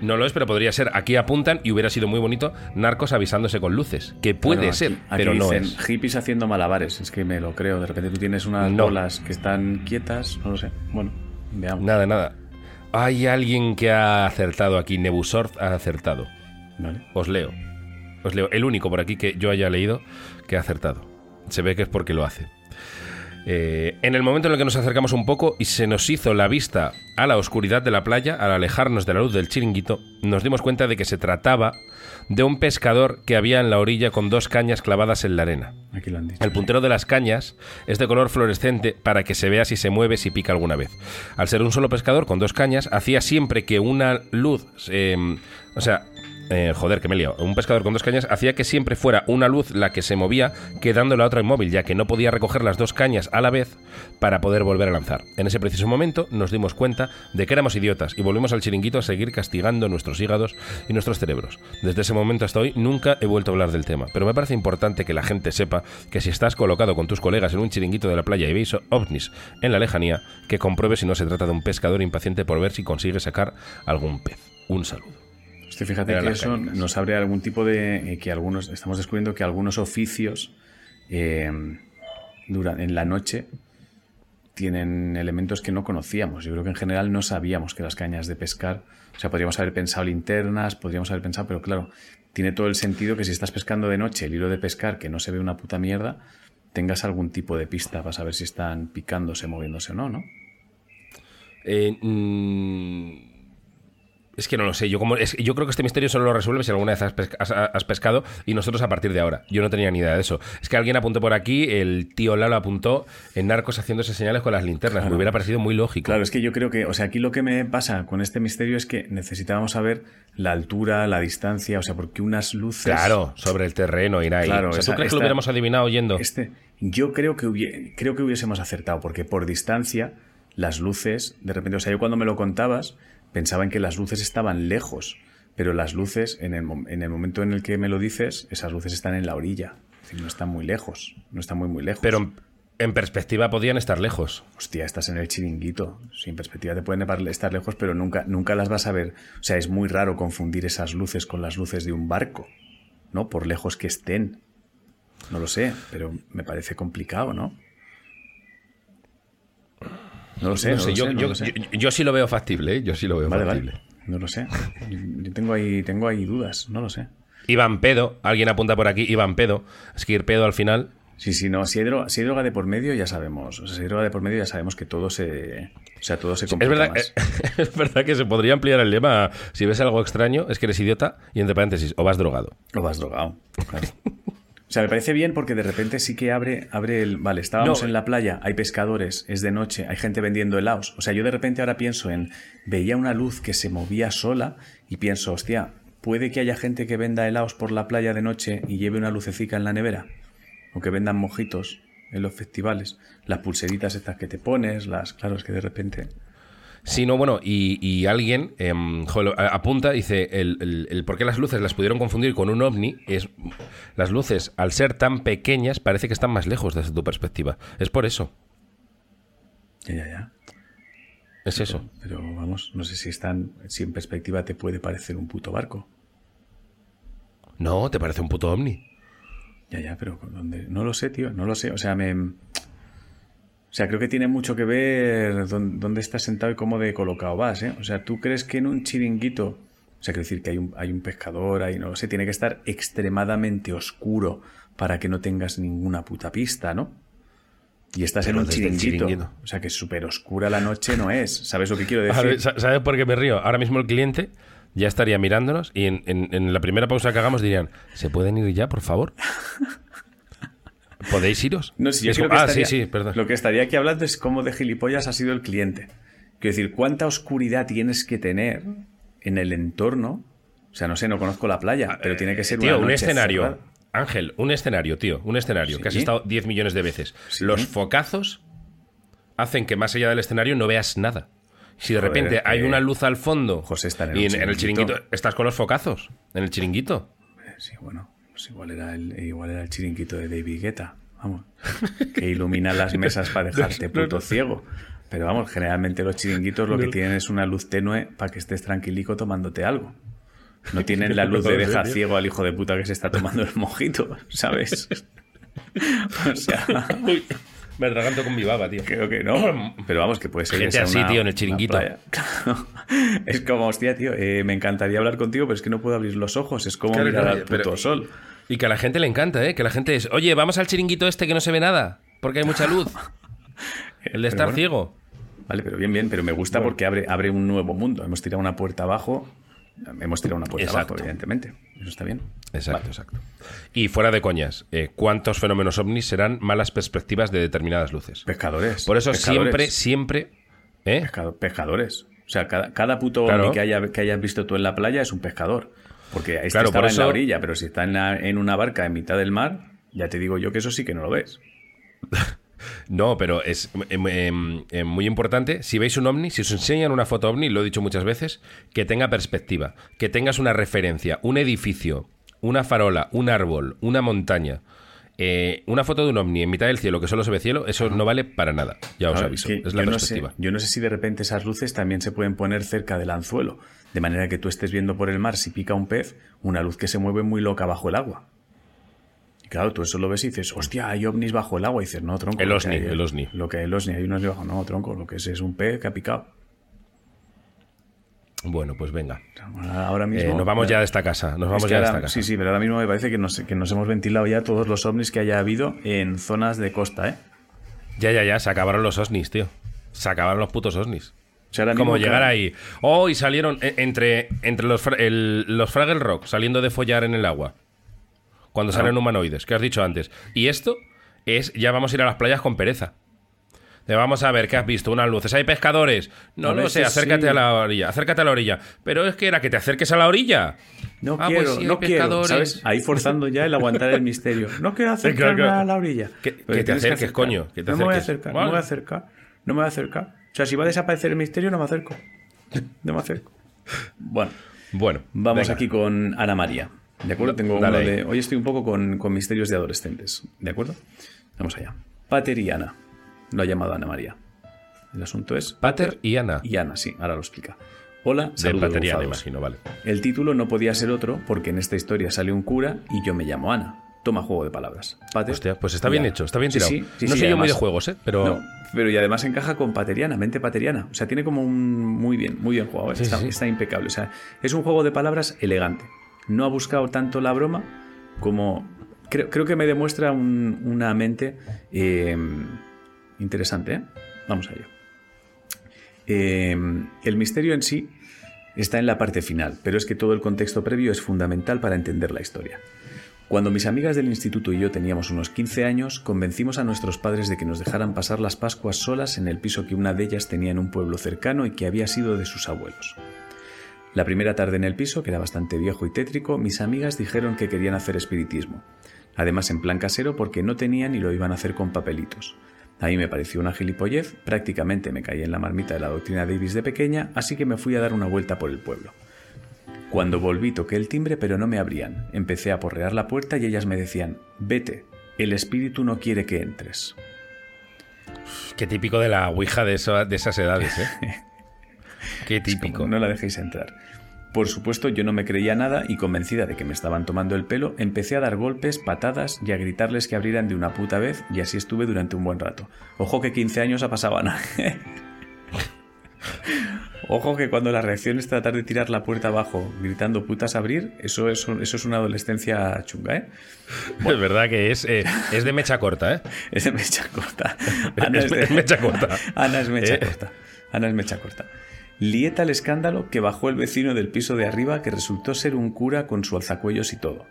No lo es, pero podría ser. Aquí apuntan y hubiera sido muy bonito Narcos avisándose con luces. Que puede Bueno, aquí- ser, aquí pero no dicen es. hippies haciendo malabares. Es que me lo creo. De repente tú tienes unas No. bolas que están quietas. No lo sé. Bueno, veamos. Nada, nada. Hay alguien que ha acertado aquí. Nebusort ha acertado. Vale. Os leo. Os leo. El único por aquí que yo haya leído que ha acertado. Se ve que es porque lo hace. Eh, en el momento en el que nos acercamos un poco y se nos hizo la vista a la oscuridad de la playa, al alejarnos de la luz del chiringuito, nos dimos cuenta de que se trataba de un pescador que había en la orilla con dos cañas clavadas en la arena. Aquí lo han dicho. El puntero de las cañas es de color fluorescente para que se vea si se mueve, si pica alguna vez. Al ser un solo pescador con dos cañas, hacía siempre que una luz, eh, o sea, eh, joder, que me liado. Un pescador con dos cañas hacía que siempre fuera una luz la que se movía, quedando la otra inmóvil, ya que no podía recoger las dos cañas a la vez para poder volver a lanzar. En ese preciso momento nos dimos cuenta de que éramos idiotas y volvimos al chiringuito a seguir castigando nuestros hígados y nuestros cerebros. Desde ese momento hasta hoy nunca he vuelto a hablar del tema, pero me parece importante que la gente sepa que si estás colocado con tus colegas en un chiringuito de la playa y veis ovnis en la lejanía, que compruebes si no se trata de un pescador impaciente por ver si consigue sacar algún pez. Un saludo. Fíjate que eso nos abre algún tipo de. eh, que algunos. Estamos descubriendo que algunos oficios eh, en la noche tienen elementos que no conocíamos. Yo creo que en general no sabíamos que las cañas de pescar. O sea, podríamos haber pensado linternas, podríamos haber pensado, pero claro, tiene todo el sentido que si estás pescando de noche el hilo de pescar, que no se ve una puta mierda, tengas algún tipo de pista para saber si están picándose, moviéndose o no, ¿no? Eh, mm, es que no lo sé. Yo, como, es- yo creo que este misterio solo lo resuelve si alguna vez has, pesca- has- has pescado y nosotros a partir de ahora. Yo no tenía ni idea de eso. Es que alguien apuntó por aquí, el tío Lalo apuntó en Narcos haciéndose señales con las linternas. Me hubiera parecido muy lógico. Claro, es que yo creo que, o sea, aquí lo que me pasa con este misterio es que necesitábamos saber la altura, la distancia, o sea, porque unas luces. Claro, sobre el terreno, ir ahí. Claro, o sea, ¿tú esa- crees que lo hubiéramos adivinado yendo? Este, yo creo que, hubie- creo que hubiésemos acertado, porque por distancia, las luces, de repente, o sea, yo cuando me lo contabas, pensaba en que las luces estaban lejos, pero las luces, en el, en el momento en el que me lo dices, esas luces están en la orilla, es decir, no están muy lejos, no están muy, muy lejos. Pero en- perspectiva podían estar lejos. Hostia, estás en el chiringuito. Sin perspectiva te pueden estar lejos, pero nunca, nunca las vas a ver. O sea, es muy raro confundir esas luces con las luces de un barco, ¿no? Por lejos que estén. No lo sé, pero me parece complicado, ¿no? No lo sé, No no, sé, lo yo, sé, no yo- lo sé. yo- yo sí lo veo factible, ¿eh? Yo sí lo veo Vale, factible. vale. No lo sé. Yo tengo ahí, tengo ahí dudas, no lo sé. Iván Pedo, alguien apunta por aquí, Iván Pedo. Es que ir pedo al final. Sí, sí, no. Si hay, droga, si hay droga de por medio, ya sabemos. O sea, si hay droga de por medio, ya sabemos que todo se. O sea, todo se Es complica verdad, más. es verdad que se podría ampliar el lema. Si ves algo extraño, es que eres idiota y entre paréntesis, o vas drogado. O vas drogado. claro. O sea, me parece bien porque de repente sí que abre, abre el. Vale, estábamos No. en la playa, hay pescadores, es de noche, hay gente vendiendo helados. O sea, yo de repente ahora pienso en. Veía una luz que se movía sola y pienso, hostia, ¿puede que haya gente que venda helados por la playa de noche y lleve una lucecica en la nevera? O que vendan mojitos en los festivales. Las pulseritas estas que te pones, las. Claro, es que de repente. Sí, no, bueno, y, y alguien em, jo, lo- a- apunta, dice, el, el- el por qué las luces las pudieron confundir con un ovni es, las luces, al ser tan pequeñas, parece que están más lejos desde tu perspectiva. Es por eso, Ya, ya, ya. es eso. Pero vamos, no sé si están. Si en perspectiva te puede parecer un puto barco. No, ¿te parece un puto ovni? Ya, ya, pero ¿con ¿dónde? No lo sé, tío, no lo sé. O sea, me. Sea, creo que tiene mucho que ver dónde, dónde estás sentado y cómo de colocado vas, ¿eh? O sea, ¿tú crees que en un chiringuito. O sea, quiero decir que hay un, hay un pescador ahí, no sé, tiene que estar extremadamente oscuro para que no tengas ninguna puta pista, ¿no? Y estás Pero en un chiringuito. chiringuito. O sea, que súper oscura la noche no es. ¿Sabes lo que quiero decir? ver, ¿Sabes por qué me río? Ahora mismo el cliente ya estaría mirándonos y en, en- en la primera pausa que hagamos dirían, ¿se pueden ir ya, por favor? ¿Podéis iros? No, si yo creo que ah, estaría- sí, sí, perdón. Lo que estaría aquí hablando es cómo de gilipollas ha sido el cliente. Quiero decir, ¿cuánta oscuridad tienes que tener en el entorno? O sea, no sé, no conozco la playa, pero tiene que ser Ah, Tío, una un escenario. cerrada. Ángel, un escenario, tío. Un escenario que has estado 10 millones de veces. Sí. Los focazos hacen que más allá del escenario no veas nada. Si de Joder, repente hay eh, una luz al fondo José está en y un en, en el chiringuito. chiringuito estás con los focazos, en el chiringuito. Eh, Sí, bueno, pues igual era el, igual era el chiringuito de David Guetta, vamos, que ilumina las mesas para dejarte puto ciego. Pero vamos, generalmente los chiringuitos lo que tienen es una luz tenue para que estés tranquilico tomándote algo. No tienen la luz de deja ciego al hijo de puta que se está tomando el mojito, ¿sabes? O sea, me atraganto con mi baba, tío. creo que no. Pero vamos, que puede ser. que Gente sea así, una- tío, en el chiringuito. Es como, hostia, tío, eh, me encantaría hablar contigo, pero es que no puedo abrir los ojos. Es como Claro, mirar claro, al puto pero- sol. Y que a la gente le encanta, ¿eh? Que la gente es, oye, vamos al chiringuito este que no se ve nada, porque hay mucha luz. El de estar bueno. ciego. Vale, pero bien, bien, pero me gusta porque abre, abre un nuevo mundo. Hemos tirado una puerta abajo. Hemos tirado una puerta Exacto. abajo, evidentemente. Eso está bien. Exacto, Vale. exacto. Y fuera de coñas, eh, ¿cuántos fenómenos ovnis serán malas perspectivas de determinadas luces? Pescadores. Por eso pescadores, siempre, siempre... ¿eh? pescado- pescadores. O sea, cada, cada puto Claro. ovni que, haya, que hayas visto tú en la playa es un pescador. Porque este Claro, estaba por en la orilla, pero si está en, la- en una barca en mitad del mar, ya te digo yo que eso sí que no lo ves. No, pero es em, em, em, muy importante, si veis un ovni, si os enseñan una foto ovni, lo he dicho muchas veces, que tenga perspectiva, que tengas una referencia, un edificio, una farola, un árbol, una montaña. eh, una foto de un ovni en mitad del cielo que solo se ve cielo, eso no vale para nada. Ya os aviso. que Es la yo, no sé, perspectiva. yo no sé si de repente esas luces también se pueden poner cerca del anzuelo, de manera que tú estés viendo por el mar si pica un pez, una luz que se mueve muy loca bajo el agua. Y claro, tú eso lo ves y dices, hostia, hay ovnis bajo el agua. Y dices, no, tronco. El osni, hay- el osni. Lo que hay el osni, hay unos debajo. No, tronco, lo que es es un pez que ha picado. Bueno, pues venga. Ahora Eh, mismo. nos vamos ya de esta casa. Nos Es vamos que ya de esta casa. Sí, sí, pero ahora mismo me parece que nos, que nos hemos ventilado ya todos los ovnis que haya habido en zonas de costa, ¿eh? Ya, ya, ya. Se acabaron los osnis, tío. Se acabaron los putos osnis. O sea, Como llegar cada- ahí. Oh, y salieron eh, entre, entre los, el- los Fraggle Rock saliendo de follar en el agua. Cuando salen humanoides, que has dicho antes. Y esto es, ya vamos a ir a las playas con pereza. Vamos a ver, ¿qué has visto? Unas luces. ¿Hay pescadores? No lo sé, veces acércate sí. a la orilla. Acércate a la orilla. Pero es que era que te acerques a la orilla. No Ah, pues quiero, sí, no quiero. Ahí forzando ya el aguantar el misterio. No quiero acercarme Claro, claro. a la orilla. Que- te acerques, coño, que te no me voy acercar, no Vale. me voy a acercar. No me voy a acercar. O sea, si va a desaparecer el misterio, no me acerco. No me acerco. Bueno, Bueno, vamos venga. aquí con Ana María. ¿De acuerdo? Tengo Dale de. Hoy estoy un poco con, con misterios de adolescentes. ¿De acuerdo? Vamos allá. Pater y Ana. Lo ha llamado Ana María. El asunto es. Pater y Ana. Y Ana, sí, ahora lo explica. Hola, saludos batería, me bufados. imagino, vale. El título no podía ser otro porque en esta historia sale un cura y yo me llamo Ana. Toma juego de palabras. Pater Hostia, pues está y bien Ana. hecho, está bien tirado. sí, sí, no soy yo muy de juegos, ¿eh? Pero. No, pero y además encaja con pateriana, mente pateriana. O sea, tiene como un muy bien, muy bien jugado. ¿eh? Está, está impecable. O sea, es un juego de palabras elegante. No ha buscado tanto la broma como. Creo, que me demuestra un- una mente eh, interesante. ¿eh? Vamos a ello. Eh, el misterio en sí está en la parte final, pero es que todo el contexto previo es fundamental para entender la historia. Cuando mis amigas del instituto y yo teníamos unos 15 años, convencimos a nuestros padres de que nos dejaran pasar las Pascuas solas en el piso que una de ellas tenía en un pueblo cercano y que había sido de sus abuelos. La primera tarde en el piso, que era bastante viejo y tétrico, mis amigas dijeron que querían hacer espiritismo. Además en plan casero porque no tenían y lo iban a hacer con papelitos. A mí me pareció una gilipollez, prácticamente me caí en la marmita de la doctrina Davis de pequeña, así que me fui a dar una vuelta por el pueblo. Cuando volví toqué el timbre pero no me abrían. Empecé a porrear la puerta y ellas me decían, vete, el espíritu no quiere que entres. Qué típico de la Ouija de, eso- de esas edades, ¿eh? Qué típico. No la dejéis entrar. Por supuesto, yo no me creía nada y convencida de que me estaban tomando el pelo, empecé a dar golpes, patadas y a gritarles que abrieran de una puta vez y así estuve durante un buen rato. Ojo que 15 años ha pasado Ana. Ojo que cuando la reacción es tratar de tirar la puerta abajo gritando putas abrir, eso es, eso es una adolescencia chunga, ¿eh? Es verdad que es, eh, es de mecha corta, ¿eh? Es de mecha corta. Es de mecha corta. Ana es mecha Eh. corta. Ana es mecha corta. Lieta el escándalo que bajó el vecino del piso de arriba que resultó ser un cura con su alzacuellos y todo.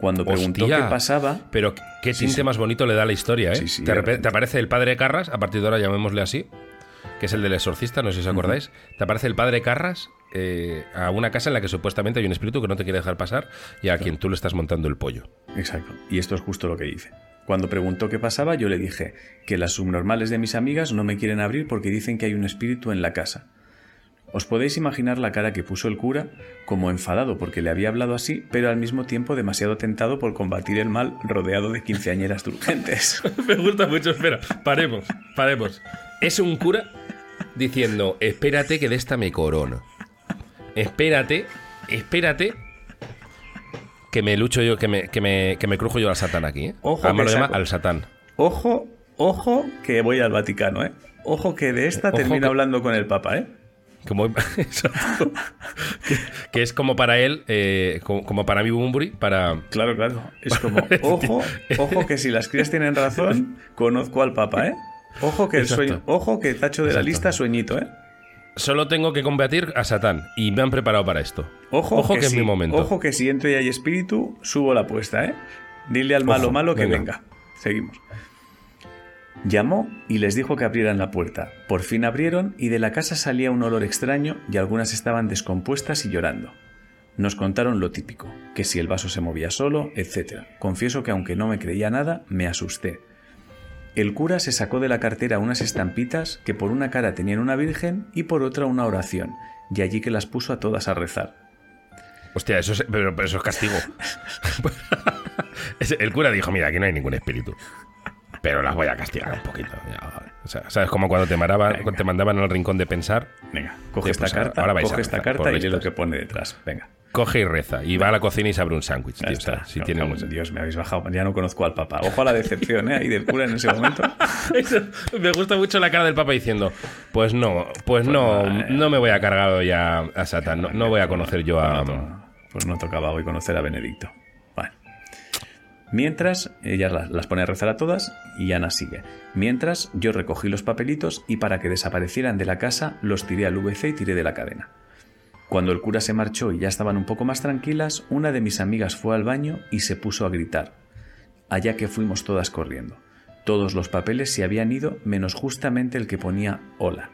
Cuando preguntó Hostia. qué pasaba, Pero qué tinte sí. más bonito le da la historia, ¿eh? Sí, sí, te, te aparece el padre Carras, a partir de ahora llamémosle así, que es el del exorcista, no sé si os acordáis. Te aparece el padre Carras eh, a una casa en la que supuestamente hay un espíritu que no te quiere dejar pasar y a quien tú le estás montando el pollo. Exacto. Y esto es justo lo que hice. Cuando preguntó qué pasaba, yo le dije que las subnormales de mis amigas no me quieren abrir porque dicen que hay un espíritu en la casa. Os podéis imaginar la cara que puso el cura, como enfadado porque le había hablado así, pero al mismo tiempo demasiado tentado por combatir el mal rodeado de quinceañeras turgentes. Me gusta mucho, espera, paremos, paremos. Es un cura diciendo, espérate que de esta me corono. Espérate, espérate que me lucho yo, que me, que me, que me crujo yo al satán aquí. ¿eh? Ojo Además que lo llama al satán. Ojo, ojo que voy al Vaticano, ¿eh? Ojo que de esta Ojo termino que- hablando con el Papa, ¿eh? Como, que, que es como para él, eh, como, como para mí Bumburi, para... Claro, claro. Es como, ojo, ojo que si las crías tienen razón, conozco al Papa, ¿eh? Ojo que el sueño, ojo que tacho de la lista sueñito, ¿eh? Solo tengo que combatir a Satán y me han preparado para esto. Ojo, Ojo que, que es mi momento. Ojo que si entro y hay espíritu, subo la apuesta, ¿eh? Dile al malo Ojo, malo que venga. venga. Seguimos. Llamó y les dijo que abrieran la puerta. Por fin abrieron y de la casa salía un olor extraño y algunas estaban descompuestas y llorando. Nos contaron lo típico, que si el vaso se movía solo, etc. Confieso que aunque no me creía nada, me asusté. El cura se sacó de la cartera unas estampitas que por una cara tenían una virgen y por otra una oración, y allí que las puso a todas a rezar. Hostia, eso es, pero, pero eso es castigo. El cura dijo, mira, aquí no hay ningún espíritu. Pero las voy a castigar un poquito. Ya, o sea, ¿Sabes como cuando te, mandaban, te al rincón de pensar? Venga, coge esta pues ahora- carta, ahora vais a coge esta rezar, carta y lee lo que pone detrás. Venga. Coge y reza. Y va a la cocina y se abre un sándwich, Ya tío. está. o sea, si No, tiene no, un- Dios, me habéis bajado. Ya no conozco al Papa. Ojo a la decepción, ¿eh? Ahí del cura en ese momento. Eso, me gusta mucho la cara del Papa diciendo, pues no, pues no, no, eh. no me voy a cargar hoy a, a Satán, no, no voy a conocer yo a... Pues no, pues no tocaba hoy conocer a Benedicto. Mientras, ella la- las pone a rezar a todas y Ana sigue. Mientras, yo recogí los papelitos y para que desaparecieran de la casa, los tiré al VC y tiré de la cadena. Cuando el cura se marchó y ya estaban un poco más tranquilas, una de mis amigas fue al baño y se puso a gritar. Allá que fuimos todas corriendo. Todos los papeles se habían ido menos justamente el que ponía hola.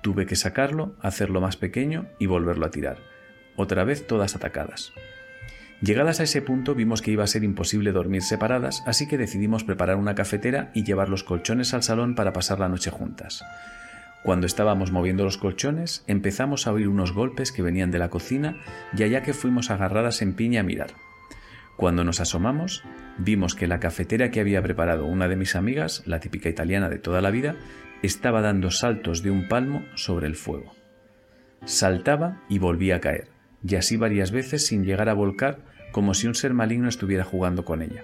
Tuve que sacarlo, hacerlo más pequeño y volverlo a tirar. Otra vez todas atacadas. Llegadas a ese punto vimos que iba a ser imposible dormir separadas, así que decidimos preparar una cafetera y llevar los colchones al salón para pasar la noche juntas. Cuando estábamos moviendo los colchones, empezamos a oír unos golpes que venían de la cocina y allá que fuimos agarradas en piña a mirar. Cuando nos asomamos, vimos que la cafetera que había preparado una de mis amigas, la típica italiana de toda la vida, estaba dando saltos de un palmo sobre el fuego. Saltaba y volvía a caer, y así varias veces sin llegar a volcar como si un ser maligno estuviera jugando con ella.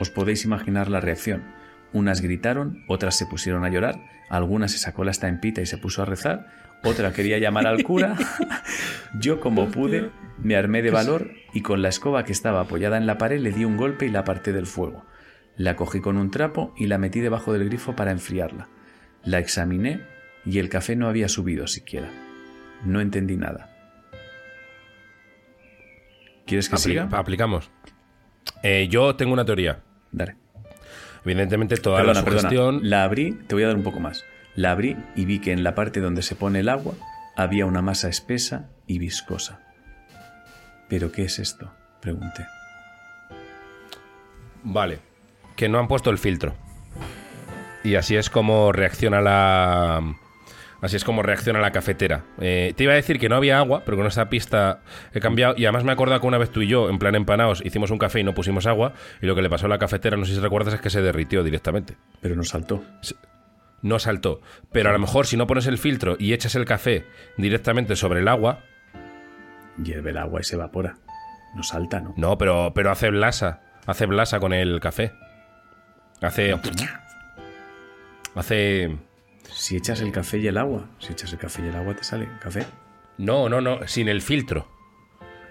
Os podéis imaginar la reacción. Unas gritaron, otras se pusieron a llorar, alguna se sacó la estampita y se puso a rezar, otra quería llamar al cura. Yo como pude, me armé de valor y con la escoba que estaba apoyada en la pared le di un golpe y la aparté del fuego. La cogí con un trapo y la metí debajo del grifo para enfriarla. La examiné y el café no había subido siquiera. No entendí nada. ¿Quieres que Aplica- siga? aplicamos. Eh, yo tengo una teoría. Dale. Evidentemente toda Perdona, la perdona. sugestión... La abrí, te voy a dar un poco más. La abrí y vi que en la parte donde se pone el agua había una masa espesa y viscosa. ¿Pero qué es esto? Pregunté. Vale. Que no han puesto el filtro. Y así es como reacciona la. Así es como reacciona la cafetera. Eh, te iba a decir que no había agua, pero con esa pista he cambiado. Y además me acuerdo que una vez tú y yo, en plan empanados, hicimos un café y no pusimos agua. Y lo que le pasó a la cafetera, no sé si recuerdas, es que se derritió directamente. Pero nos saltó. No saltó. Pero a lo mejor si no pones el filtro y echas el café directamente sobre el agua. Hierve el agua y se evapora. No salta, ¿no? No, pero, pero hace blasa. Hace blasa con el café. Hace. Hace. Si echas el café y el agua, si echas el café y el agua te sale café. No, no, no, sin el filtro.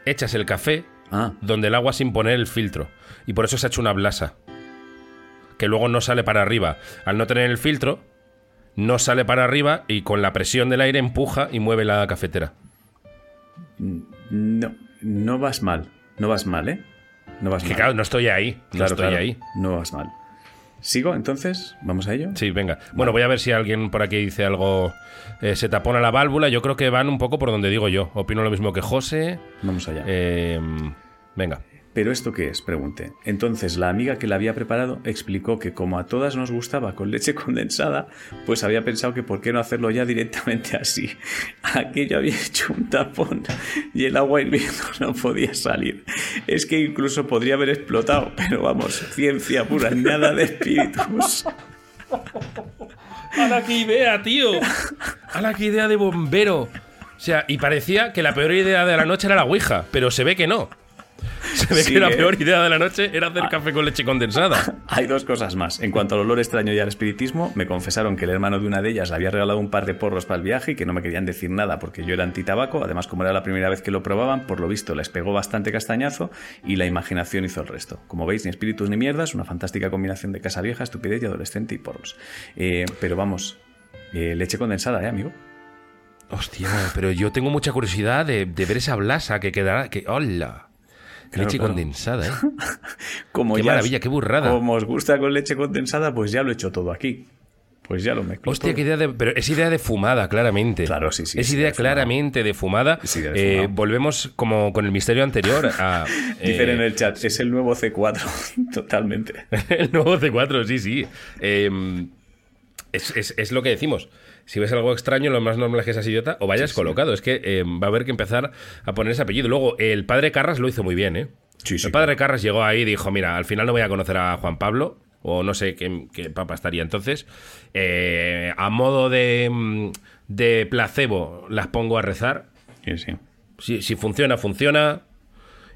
Echas el café Ah, donde el agua sin poner el filtro. Y por eso se ha hecho una blasa. Que luego no sale para arriba. Al no tener el filtro, no sale para arriba y con la presión del aire empuja y mueve la cafetera. no, no vas mal. No vas mal, ¿eh? No vas Que mal. claro, no estoy ahí. No Claro, estoy claro. ahí. No vas mal. ¿Sigo entonces? ¿Vamos a ello? Sí, venga. Bueno, voy a ver si alguien por aquí dice algo. eh, se tapona la válvula. Yo creo que van un poco por donde digo yo. Opino lo mismo que José. Vamos allá. Eh, venga. ¿Pero esto qué es? Pregunté. Entonces la amiga que la había preparado explicó que como a todas nos gustaba con leche condensada, pues había pensado que por qué no hacerlo ya directamente así. Aquello había hecho un tapón y el agua hirviendo no podía salir. Es que incluso podría haber explotado, pero vamos, ciencia pura, nada de espíritus. ¡A la que idea, tío! ¡A la que idea de bombero! O sea, y parecía que la peor idea de la noche era la Ouija, pero se ve que no. Se ve Sí, que la ¿eh? peor idea de la noche era hacer café con leche condensada. Hay dos cosas más. En cuanto al olor extraño y al espiritismo, me confesaron que el hermano de una de ellas le había regalado un par de porros para el viaje y que no me querían decir nada porque yo era antitabaco. Además, como era la primera vez que lo probaban, por lo visto les pegó bastante castañazo y la imaginación hizo el resto. Como veis, ni espíritus ni mierdas, una fantástica combinación de casa vieja, estupidez y adolescente y porros. Eh, pero vamos, eh, leche condensada, ¿eh, amigo? Hostia, pero yo tengo mucha curiosidad de, de ver esa blasa que quedará. Que, ¡Hola! Claro, leche claro. condensada, ¿eh? Como Qué ya maravilla, qué burrada. Como os gusta con leche condensada, pues ya lo he hecho todo aquí. Pues ya lo mezclo. Hostia, todo. qué idea de. Pero es idea de fumada, claramente. Claro, sí, sí, Es idea idea de fumada. claramente de fumada. Es idea de Eh, volvemos como con el misterio anterior a. Dicen eh, en el chat, es el nuevo C4, totalmente. El nuevo C4, sí, sí. Eh, es, es- es lo que decimos. Si ves algo extraño, lo más normal es que seas idiota o vayas colocado. Es que eh, va a haber que empezar a poner ese apellido. Luego, el padre Carras lo hizo muy bien, ¿eh? Sí, el padre Carras llegó ahí y dijo: Mira, al final no voy a conocer a Juan Pablo. O no sé qué, qué papa estaría entonces. Eh, a modo de, mm, de placebo, las pongo a rezar. Sí, sí. Si, si funciona, funciona.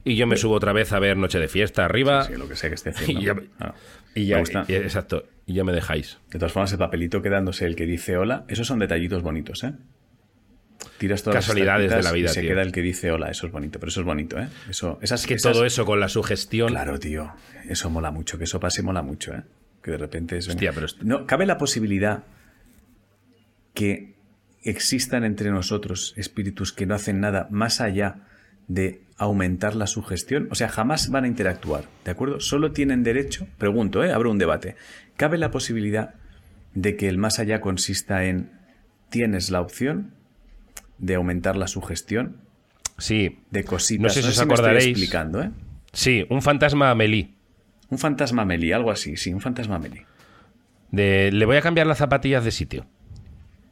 Y yo me subo otra vez a ver Noche de Fiesta arriba. Sí, lo que sea que esté haciendo. Y ya, Ah, y ya- me gusta. y- exacto. Y ya me dejáis. De todas formas, el papelito quedándose el que dice hola, esos son detallitos bonitos, ¿eh? Tiras todas las Casualidades de la vida, y se tío. queda el que dice hola, eso es bonito, pero eso es bonito, ¿eh? Eso, esas, Es que esas- todo eso con la sugestión. Claro, tío, eso mola mucho, que eso pase mola mucho, ¿eh? Que de repente es... Hostia, pero No, cabe la posibilidad que existan entre nosotros espíritus que no hacen nada más allá de aumentar la sugestión. O sea, jamás van a interactuar, ¿de acuerdo? Solo tienen derecho, pregunto, ¿eh? Abro un debate. ¿Cabe la posibilidad de que el más allá consista en tienes la opción de aumentar la sugestión Sí. de cositas? No sé si os me estoy acordaréis. explicando, ¿eh? Sí, un fantasma Amelie. Un fantasma Meli, algo así, sí, un fantasma Meli. De, le voy a cambiar las zapatillas de sitio.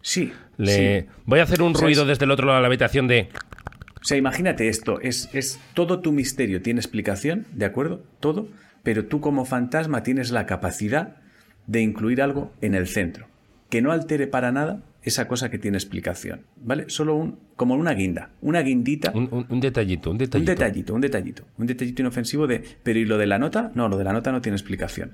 Sí, Le, sí. Voy a hacer un O sea, ruido es- desde el otro lado de la habitación de. O sea, imagínate esto, es, es todo tu misterio tiene explicación, ¿de acuerdo? Todo, pero tú como fantasma tienes la capacidad de incluir algo en el centro, que no altere para nada esa cosa que tiene explicación, ¿vale? Solo un, como una guinda, una guindita, un, Un, un- un detallito, un detallito. detallito, un detallito, un detallito inofensivo de, pero ¿y lo de la nota? No, lo de la nota no tiene explicación.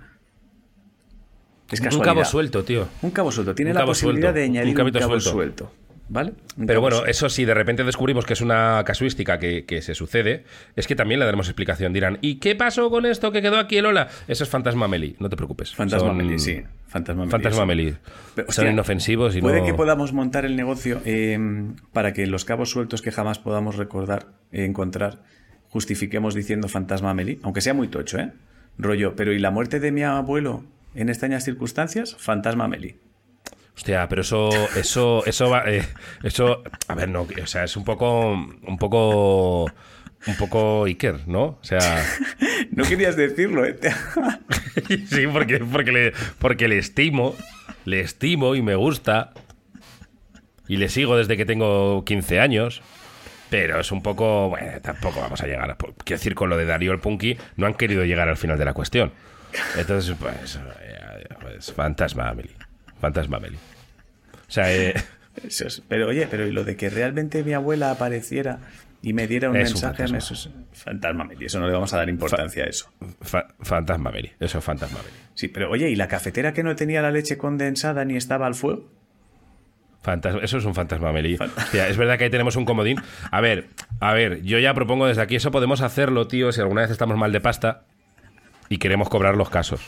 Es Un casualidad. cabo suelto, tío. Un cabo suelto, tiene Un la posibilidad suelto, de un añadir un, cabo suelto. suelto, ¿vale? Pero bueno, eso si de repente descubrimos que es una casuística que, que se sucede, es que también le daremos explicación. Dirán, ¿y qué pasó con esto que quedó aquí el Ola? Eso es Fantasma Meli, no te preocupes. Fantasma Son- Meli, sí. Fantasma Meli. Fantasma. Meli. Son hostia, inofensivos y Puede no... que podamos montar el negocio eh, para que los cabos sueltos que jamás podamos recordar, eh, encontrar, justifiquemos diciendo fantasma Meli, aunque sea muy tocho, ¿eh? Rollo, pero ¿y la muerte de mi abuelo en extrañas circunstancias? Fantasma Meli. Hostia, pero eso, eso, eso va, eh, eso, a ver, no, o sea, es un poco, un poco, un poco Iker, ¿no? O sea, No querías decirlo, ¿eh? sí, porque, porque le, porque le estimo, le estimo y me gusta y le sigo desde que tengo 15 años. Pero es un poco. Bueno, tampoco vamos a llegar. a- Quiero decir, con lo de Darío el Punky, no han querido llegar al final de la cuestión. Entonces, pues. eh, pues, fantasma Amelie. Fantasma Amelie. O sea, eh, Eso es- Pero oye, pero ¿y lo de que realmente mi abuela apareciera y me diera un Es un mensaje? fantasma. eso es fantasma Meli. Eso no le vamos a dar importancia a eso. fa- fantasma Amelie. Eso es Fantasma Amelie. Sí, pero oye, ¿y la cafetera que no tenía la leche condensada ni estaba al fuego? Fantasma, eso es un fantasma. Hostia, es verdad que ahí tenemos un comodín. A ver, a ver, yo ya propongo desde aquí, eso podemos hacerlo, tío, si alguna vez estamos mal de pasta y queremos cobrar los casos.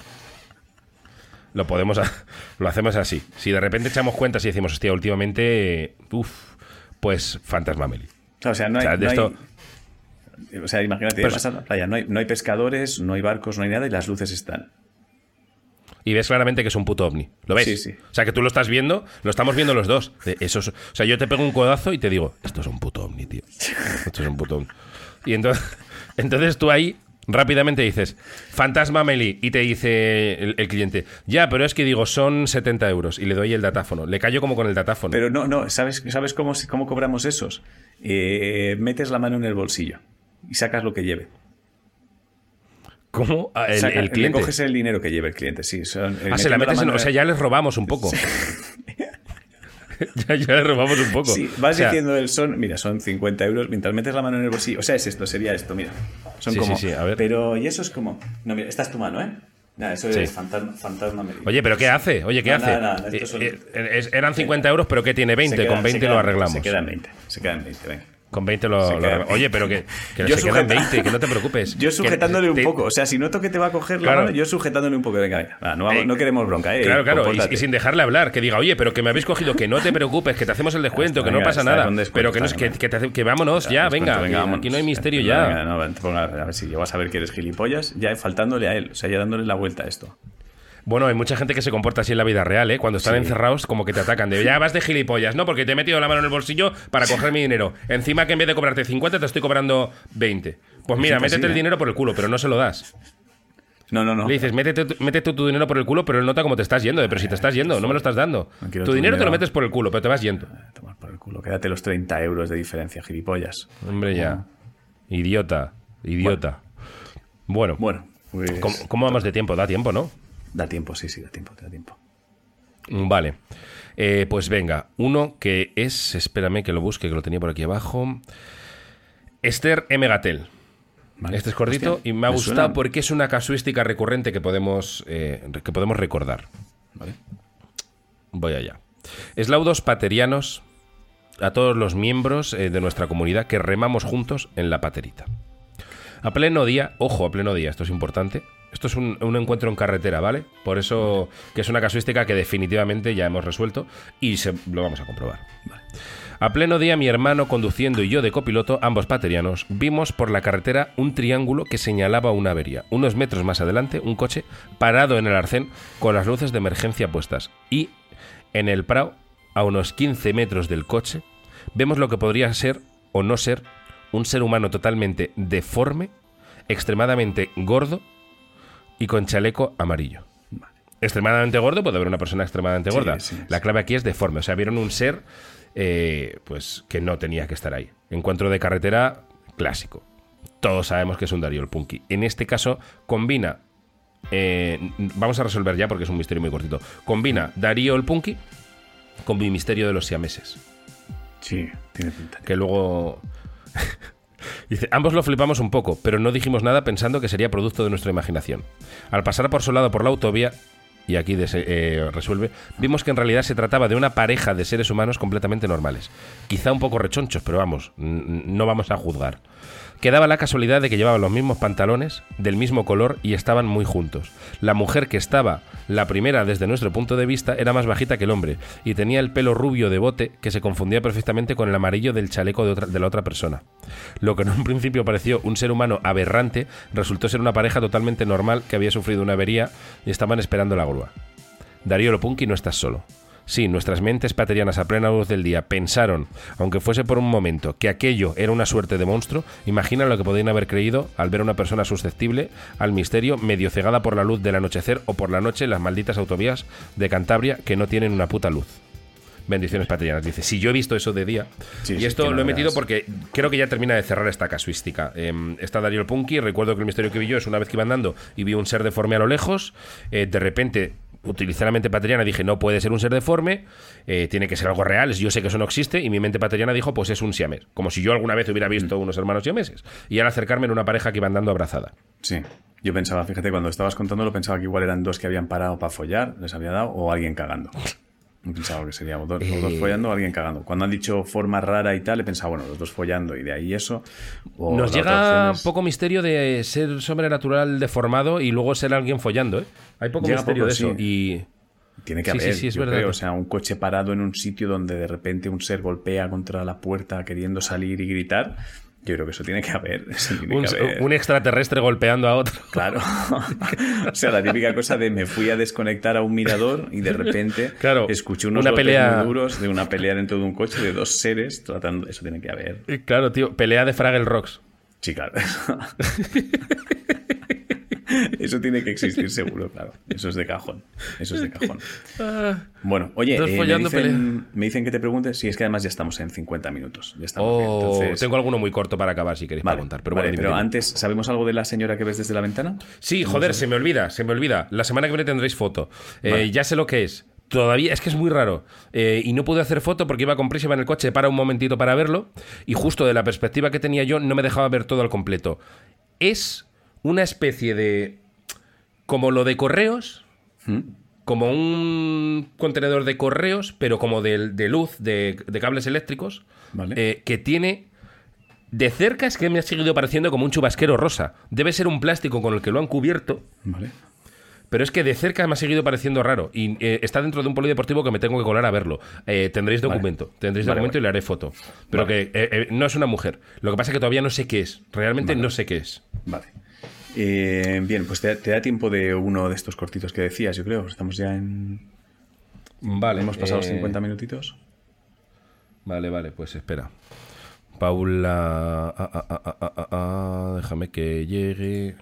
Lo podemos, lo hacemos así. Si de repente echamos cuentas y decimos, hostia, últimamente, uff, pues fantasma Amelie. O sea, no hay. O sea, de no hay- o sea, imagínate, vas a la playa, no hay, no hay pescadores, no hay barcos, no hay nada y las luces están. Y ves claramente que es un puto ovni. ¿Lo ves? Sí, sí. O sea, que tú lo estás viendo, lo estamos viendo los dos. Eso es- o sea, yo te pego un codazo y te digo, esto es un puto ovni, tío. Esto es un puto ovni. Y entonces, entonces tú ahí rápidamente dices, fantasma Meli, y te dice el, el cliente, ya, pero es que digo, son 70 euros, y le doy el datáfono. Le callo como con el datáfono. Pero no, no, ¿sabes, ¿sabes cómo, cómo cobramos esos? Eh, metes la mano en el bolsillo y sacas lo que lleve. ¿Cómo? Ah, El, Saca- el cliente. Le coges el dinero que lleve el cliente, sí. son- Ah, se la metes en- mano O sea, ya les robamos un poco. ya, ya les robamos un poco. Sí, vas O sea, diciendo el son, mira, son 50 euros, mientras metes la mano en el bolsillo. O sea, es esto, sería esto, mira. Son Sí, como. sí, sí, a ver. Pero, y eso es como. No, mira, esta es tu mano, ¿eh? Nada, eso es fantasma, fantasma. Oye, ¿pero qué hace? Oye, ¿qué No, hace? nada, nada, son- Eh, eh, eran 50 euros, pero ¿qué tiene? Se 20. quedan- Con se 20 lo quedan- arreglamos. Se quedan 20. Se quedan 20, venga. Con 20 lo, Se lo quedan arreglamos. 20. Oye, pero que, que Yo se quedan sujeta- 20, que no te preocupes. Yo Que- sujetándole un te- poco. O sea, si noto que te va a coger la Claro. mano, yo sujetándole un poco. Venga, venga. No, Eh, no queremos bronca, ¿eh? Claro, claro, y, sin dejarle hablar, que diga, oye, pero que me habéis cogido, que no te preocupes, que te hacemos el descuento, está, que no venga, pasa nada, pero que, no que, venga. que, te hace- que vámonos ya, Descuento, venga, vámonos. aquí no hay misterio Venga, ya. venga, no, a ver si yo vas a ver que eres gilipollas, ya faltándole a él, o sea, ya dándole la vuelta a esto. Bueno, hay mucha gente que se comporta así en la vida real, ¿eh? Cuando están Sí. encerrados, como que te atacan. De ya vas de gilipollas, ¿no? Porque te he metido la mano en el bolsillo para coger mi dinero. Encima que en vez de cobrarte 50, te estoy cobrando 20. Pues mira, así, métete el ¿eh? dinero por el culo, pero no se lo das. No, no, no. Le dices, métete, tu- métete tu dinero por el culo, pero él nota cómo te estás yendo. de, Pero si te estás yendo, no me lo estás dando. No Tu dinero te lo metes por el culo, pero te vas yendo. Tomar por el culo, quédate los 30 euros de diferencia, gilipollas. Hombre, ya. Idiota, idiota. Bueno, Bueno, pues. ¿cómo, cómo vamos de tiempo? Da tiempo, ¿no? Da tiempo, sí, sí, da tiempo, da tiempo. Vale. Eh, pues venga, uno que es, espérame que lo busque, que lo tenía por aquí abajo. Esther M. Gatel. Vale. Este es cortito Hostia, y me ha me gustado suena. porque es una casuística recurrente que podemos, eh, que podemos recordar. Vale. Voy allá. Eslaudos paterianos a todos los miembros eh, de nuestra comunidad que remamos juntos en la paterita. A pleno día, ojo, a pleno día, esto es importante. Esto es un, encuentro en carretera, ¿vale? Por eso que es una casuística que definitivamente ya hemos resuelto y lo vamos a comprobar. A pleno día, mi hermano conduciendo y yo de copiloto, ambos paterianos, vimos por la carretera un triángulo que señalaba una avería. Unos metros más adelante, un coche parado en el arcén con las luces de emergencia puestas. Y en el prado, a unos 15 metros del coche, vemos lo que podría ser o no ser un ser humano totalmente deforme, extremadamente gordo y con chaleco amarillo. Extremadamente gordo, puede haber una persona extremadamente Sí, gorda. sí, La clave aquí es deforme. O sea, vieron un ser eh, pues que no tenía que estar ahí. Encuentro de carretera clásico. Todos sabemos que es un Darío el Punky. En este caso, combina. eh, vamos a resolver ya porque es un misterio muy cortito. Combina Darío el Punky con mi misterio de los siameses. Sí, tiene pinta. Que luego. Dice, ambos lo flipamos un poco, pero no dijimos nada pensando que sería producto de nuestra imaginación. Al pasar por su lado por la autovía, y aquí des- eh, resuelve, vimos que en realidad se trataba de una pareja de seres humanos completamente normales. Quizá un poco rechonchos, pero vamos, no vamos a juzgar. Quedaba la casualidad de que llevaban los mismos pantalones, del mismo color y estaban muy juntos. La mujer que estaba, la primera desde nuestro punto de vista, era más bajita que el hombre y tenía el pelo rubio de bote que se confundía perfectamente con el amarillo del chaleco de la otra persona. Lo que en un principio pareció un ser humano aberrante resultó ser una pareja totalmente normal que había sufrido una avería y estaban esperando la grúa. Darío Lopunki, no estás solo. Sí, nuestras mentes paterianas a plena luz del día pensaron, aunque fuese por un momento, que aquello era una suerte de monstruo, imagina lo que podrían haber creído al ver a una persona susceptible al misterio, medio cegada por la luz del anochecer o por la noche en las malditas autovías de Cantabria que no tienen una puta luz. Bendiciones paterianas. Dice, si yo he visto eso de día. Sí, y esto no lo he metido porque creo que ya termina de cerrar esta casuística. Em, está Darío el Punky. Recuerdo que el misterio que vi yo es una vez que iba andando y vi un ser deforme a lo lejos. eh, de repente utilicé la mente pateriana. Dije, no puede ser un ser deforme. eh, tiene que ser algo real. Yo sé que eso no existe. Y mi mente pateriana dijo, pues es un siamés. Como si yo alguna vez hubiera visto unos hermanos siameses. Y al acercarme en una pareja que iba andando abrazada. Sí. Yo pensaba, fíjate, cuando estabas contándolo, pensaba que igual eran dos que habían parado para follar, les había dado, o alguien cagando. Pensaba que seríamos dos, o dos Eh. follando o alguien cagando. Cuando han dicho forma rara y tal, he pensado, bueno, los dos follando y de ahí eso. o Nos llega es- poco misterio de ser sobrenatural deformado y luego ser alguien follando. ¿eh? Hay poco Llega misterio poco, de eso. sí. Y. Tiene que Sí, haber, sí, es yo verdad. creo. O sea, un coche parado en un sitio donde de repente un ser golpea contra la puerta queriendo salir y gritar. Yo creo que eso tiene que haber. eso tiene Un, que haber. un extraterrestre golpeando a otro. Claro. o sea, la típica cosa de me fui a desconectar a un mirador y de repente Claro, escuché unos una golpes pelea- muy duros de una pelea dentro de un coche de dos seres tratando. Eso tiene que haber. Claro, tío. Pelea de Fraggle Rocks. Sí, claro. Eso tiene que existir seguro, claro. Eso es de cajón. Eso es de cajón. Bueno, oye, eh, me, dicen, me dicen que te pregunte. Sí, es que además ya estamos en 50 minutos. Ya estamos. Oh, Entonces, tengo alguno muy corto para acabar si queréis vale, preguntar. Pero vale, bueno, pero antes, ¿sabemos algo de la señora que ves desde la ventana? Sí, joder, se me olvida, se me olvida. La semana que viene tendréis foto. Eh. Ya sé lo que es. Todavía, es que es muy raro. Eh, y no pude hacer foto porque iba con prisa, iba en el coche, para un momentito para verlo. Y justo de la perspectiva que tenía yo, no me dejaba ver todo al completo. Es una especie de. Como lo de correos, ¿Mm? como un contenedor de correos, pero como de, de luz, de, de cables eléctricos, Vale. eh, que tiene... De cerca es que me ha seguido pareciendo como un chubasquero rosa. Debe ser un plástico con el que lo han cubierto, Vale. pero es que de cerca me ha seguido pareciendo raro. Y eh, está dentro de un polideportivo que me tengo que colar a verlo. Eh, tendréis Vale. documento. Tendréis Vale, documento vale. y le haré foto. Pero que eh, no es una mujer. Lo que pasa es que todavía no sé qué es. Realmente no sé qué es. Vale. Eh, bien, pues te, te da tiempo de uno de estos cortitos que decías, yo creo. Estamos ya en. Vale. Hemos pasado eh, 50 minutitos. Vale, vale, pues espera. Paula. ah, ah, ah, ah, ah, ah, déjame que llegue.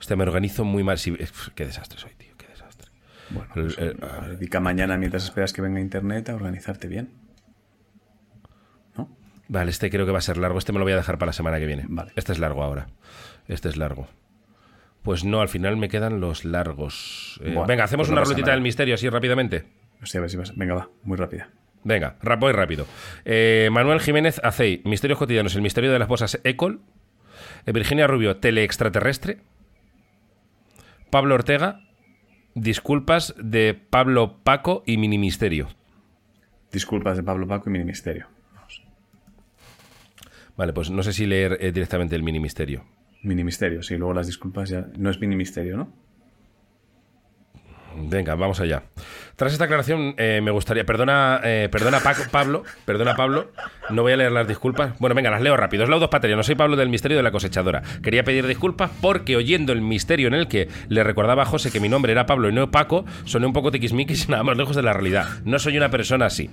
Este me organizo muy mal. Si... Qué desastre soy, tío, qué desastre. Bueno, El- pues, el- eh, dedica mañana mientras esperas que venga internet a organizarte bien. ¿No? Vale, este creo que va a ser largo. Este me lo voy a dejar para la semana que viene. Vale. Este es largo ahora. Este es largo. Pues no, al final me quedan los largos. Eh, Bueno, venga, hacemos pues no una nada. del misterio así rápidamente. A ver si. Venga, va, muy rápida. Venga, voy rápido. Eh, Manuel Jiménez Acey, Misterios Cotidianos, el misterio de las bolsas Ecol. Eh, Virginia Rubio, Teleextraterrestre. Pablo Ortega, Disculpas de Pablo Paco y Mini Misterio. Disculpas de Pablo Paco y mi misterio. Vamos. Vale, pues no sé si leer eh, directamente el Mini Misterio. Mini misterio, sí, luego las disculpas ya. No es mini misterio, ¿no? Venga, vamos allá. Tras esta aclaración, eh, me gustaría. Perdona, eh, perdona Paco, Pablo. Perdona, Pablo. No voy a leer las disculpas. Bueno, venga, las leo rápido. Es Laudos Pateriano. Soy Pablo del Misterio de la Cosechadora. Quería pedir disculpas porque oyendo el misterio en el que le recordaba a José que mi nombre era Pablo y no Paco, soné un poco tiquismiquis y nada más lejos de la realidad. No soy una persona así.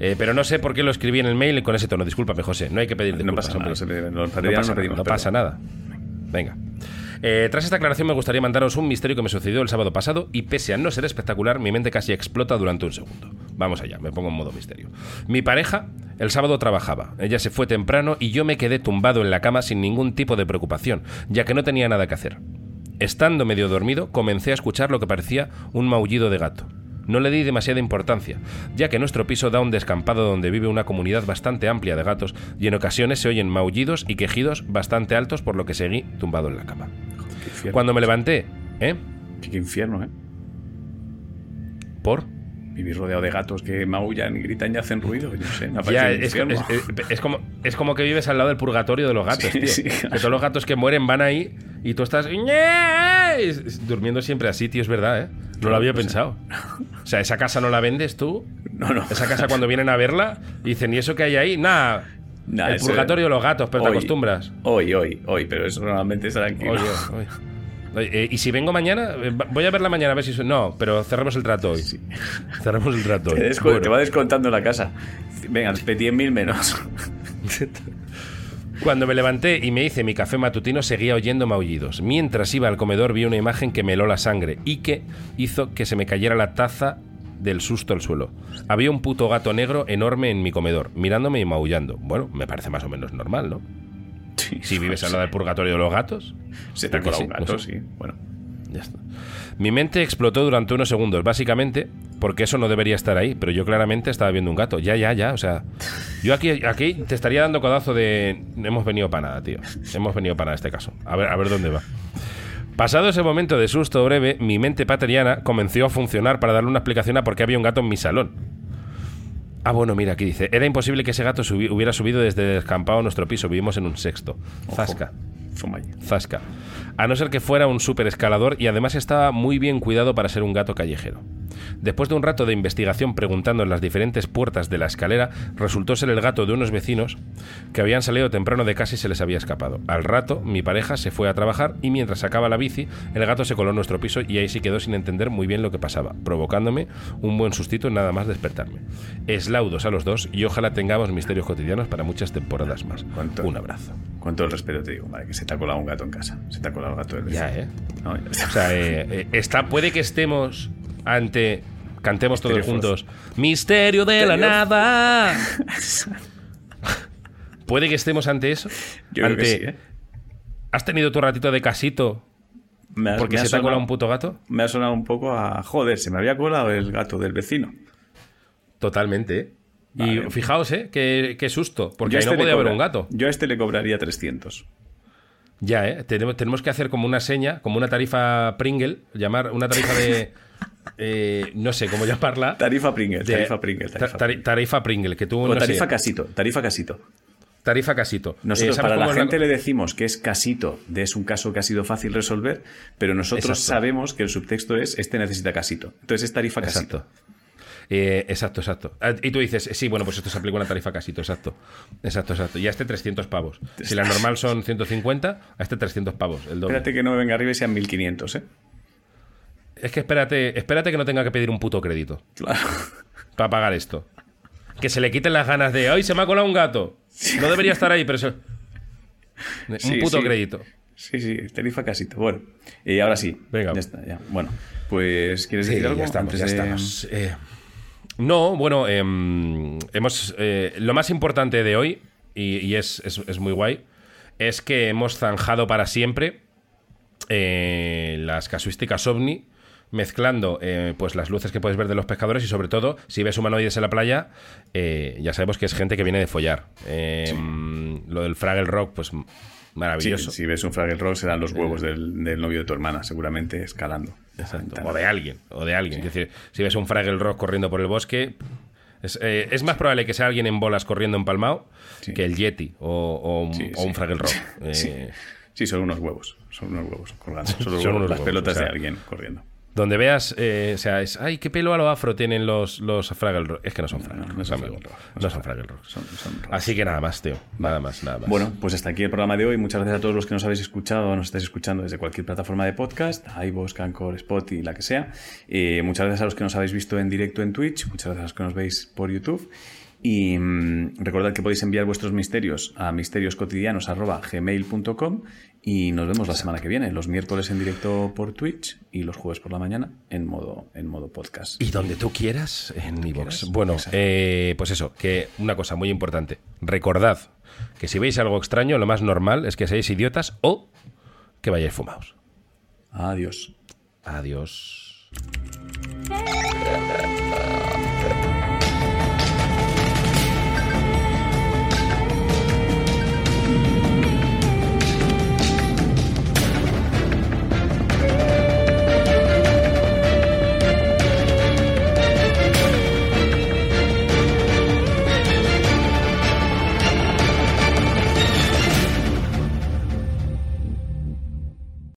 Eh, pero no sé por qué lo escribí en el mail con ese tono. Discúlpame, José. No hay que pedir No disculpas. pasa nada. no No no no pasa nada. Venga. Eh, tras esta aclaración me gustaría mandaros un misterio que me sucedió el sábado pasado y pese a no ser espectacular, mi mente casi explota durante un segundo. Vamos allá, me pongo en modo misterio. Mi pareja el sábado trabajaba, ella se fue temprano y yo me quedé tumbado en la cama sin ningún tipo de preocupación, ya que no tenía nada que hacer. Estando medio dormido, comencé a escuchar lo que parecía un maullido de gato. No le di demasiada importancia, ya que nuestro piso da un descampado donde vive una comunidad bastante amplia de gatos y en ocasiones se oyen maullidos y quejidos bastante altos por lo que seguí tumbado en la cama. Cuando me levanté, ¿eh? Qué infierno, ¿eh? ¿Por? Vivir rodeado de gatos que maullan y gritan y hacen ruido. Yo sé, me Ya, es, es- es como, es como que vives al lado del purgatorio de los gatos, Sí, tío. sí, Que todos los gatos que mueren van ahí y tú estás durmiendo siempre así, tío, es verdad, ¿eh? No lo había pues, pensado. O sea, esa casa no la vendes tú. No, no. Esa casa cuando vienen a verla dicen, ¿y eso que hay ahí? Nada. Nah, el purgatorio de los gatos, pero te Hoy. acostumbras. Hoy, hoy, hoy, pero eso normalmente es tranquilo. Oye, oye. Oye, eh, y si vengo mañana, Eh, voy a verla mañana a ver si... No, pero cerremos el trato hoy. Cerremos el trato hoy. Te, Bueno. te va descontando la casa. Venga, de 10.000 menos. Cuando me levanté y me hice mi café matutino seguía oyendo maullidos. Mientras iba al comedor vi una imagen que me heló la sangre y que hizo que se me cayera la taza del susto al suelo. Había un puto gato negro enorme en mi comedor, mirándome y maullando. Bueno, me parece más o menos normal, ¿no? Sí, Si vives al lado del purgatorio de los gatos. Se te ha colado un no gato, sé. sí. Bueno. Ya está. Mi mente explotó durante unos segundos, básicamente, porque eso no debería estar ahí, pero yo claramente estaba viendo un gato. Ya, ya, ya, o sea, yo aquí, aquí te estaría dando codazo de hemos venido para nada, tío. Hemos venido para nada este caso. A ver, a ver dónde va. Pasado ese momento de susto breve, mi mente pateriana comenzó a funcionar para darle una explicación a por qué había un gato en mi salón. Ah, bueno, mira, aquí dice, era imposible que ese gato subi- hubiera subido desde el descampado a nuestro piso, vivimos en un sexto. Zasca. Zasca. A no ser que fuera un super escalador y además estaba muy bien cuidado para ser un gato callejero. Después de un rato de investigación preguntando en las diferentes puertas de la escalera, resultó ser el gato de unos vecinos que habían salido temprano de casa y se les había escapado. Al rato, mi pareja se fue a trabajar y mientras sacaba la bici, el gato se coló en nuestro piso y ahí sí quedó sin entender muy bien lo que pasaba, provocándome un buen sustito nada más despertarme. Eslaudos a los dos y ojalá tengamos misterios cotidianos para muchas temporadas más. Un abrazo. Todo el respeto te digo, vale, que se te ha colado un gato en casa. Se te ha colado el gato del vecino. Ya, ¿eh? No, ya está. O sea, eh, eh, está, puede que estemos ante. Cantemos todos juntos. Misterio de la nada. puede que estemos ante eso. Yo creo ante, que sí, ¿eh? ¿Has tenido tu ratito de casito Me porque me se te ha colado un puto gato? Me ha sonado un poco a. Joder, se me había colado el gato del vecino. Totalmente. ¿eh? Y fijaos, ¿eh? Qué, qué susto. Porque Yo a ahí no este podía haber un gato. Yo a este le cobraría 300. Ya, ¿eh? Tenemos, tenemos que hacer como una seña, como una tarifa Pringle, llamar una tarifa de. eh, no sé cómo llamarla. Tarifa Pringle, De- tarifa Pringle. ta- Tarifa, tari- tarifa Pringle, que tú. o no sé, tarifa casito, tarifa casito. tarifa casito. Nosotros Eh, ¿sabes para la gente le decimos que es casito, de es un caso que ha sido fácil resolver, pero nosotros Exacto. sabemos que el subtexto es este necesita casito. Entonces es tarifa casito. Exacto. Eh, exacto, exacto. Ah, Y tú dices, sí, bueno, pues esto se aplica una tarifa casito, exacto. Exacto, exacto. Y a este 300 pavos. Si la normal son 150, a este 300 pavos, el doble. Espérate que no me venga arriba y sean 1500, ¿eh? Es que espérate, espérate que no tenga que pedir un puto crédito Claro. para pagar esto. Que se le quiten las ganas de, ¡ay, se me ha colado un gato! No debería estar ahí, pero eso... Un Sí, puto sí. crédito. Sí, sí, tarifa casito. Bueno, y ahora sí. Venga. Ya está, ya. Bueno, pues ¿quieres Sí, decir algo? ya estamos, antes ya de- estamos. Eh, no, bueno, em, hemos eh, lo más importante de hoy, y, y es, es- es muy guay, es que hemos zanjado para siempre eh, las casuísticas ovni, mezclando eh, pues las luces que puedes ver de los pescadores y sobre todo, si ves humanoides en la playa, eh, ya sabemos que es gente que viene de follar. Em, Lo del Fraggle Rock, pues Sí, maravilloso. si ves un Fraggle Rock serán los huevos del, del novio de tu hermana, seguramente escalando. Exacto. O de alguien, o de alguien. Es decir, si ves un Fraggle Rock corriendo por el bosque, es, eh, es más probable que sea alguien en bolas corriendo empalmado Sí. que el Yeti o, o un, Sí, o un. Fraggle Rock. Sí. Eh, Sí, son unos huevos. Son unos huevos colgando. Son, Son huevos, unos las huevos, pelotas o sea, de alguien corriendo. Donde veas, eh, o sea, es, ay, qué pelo a lo afro tienen los, los Fraggle Rock. Es que no son Fraggle no son. Fraggle Rock, No son Fraggle Rock. Son, son rock. Así que nada más, tío. Nada más, nada más. Bueno, pues hasta aquí el programa de hoy. Muchas gracias a todos los que nos habéis escuchado o nos estáis escuchando desde cualquier plataforma de podcast, iVoox, Anchor, Spotify, la que sea. Eh, muchas gracias a los que nos habéis visto en directo en Twitch. Muchas gracias a los que nos veis por YouTube. Y mm, recordad que podéis enviar vuestros misterios a misterioscotidianos.gmail.com y nos vemos la semana que viene, los miércoles en directo por Twitch y los jueves por la mañana en modo, en modo podcast. Y donde tú quieras, en mi box. Bueno, eh, pues eso, que una cosa muy importante. Recordad que si veis algo extraño, lo más normal es que seáis idiotas o que vayáis fumados. Adiós. Adiós.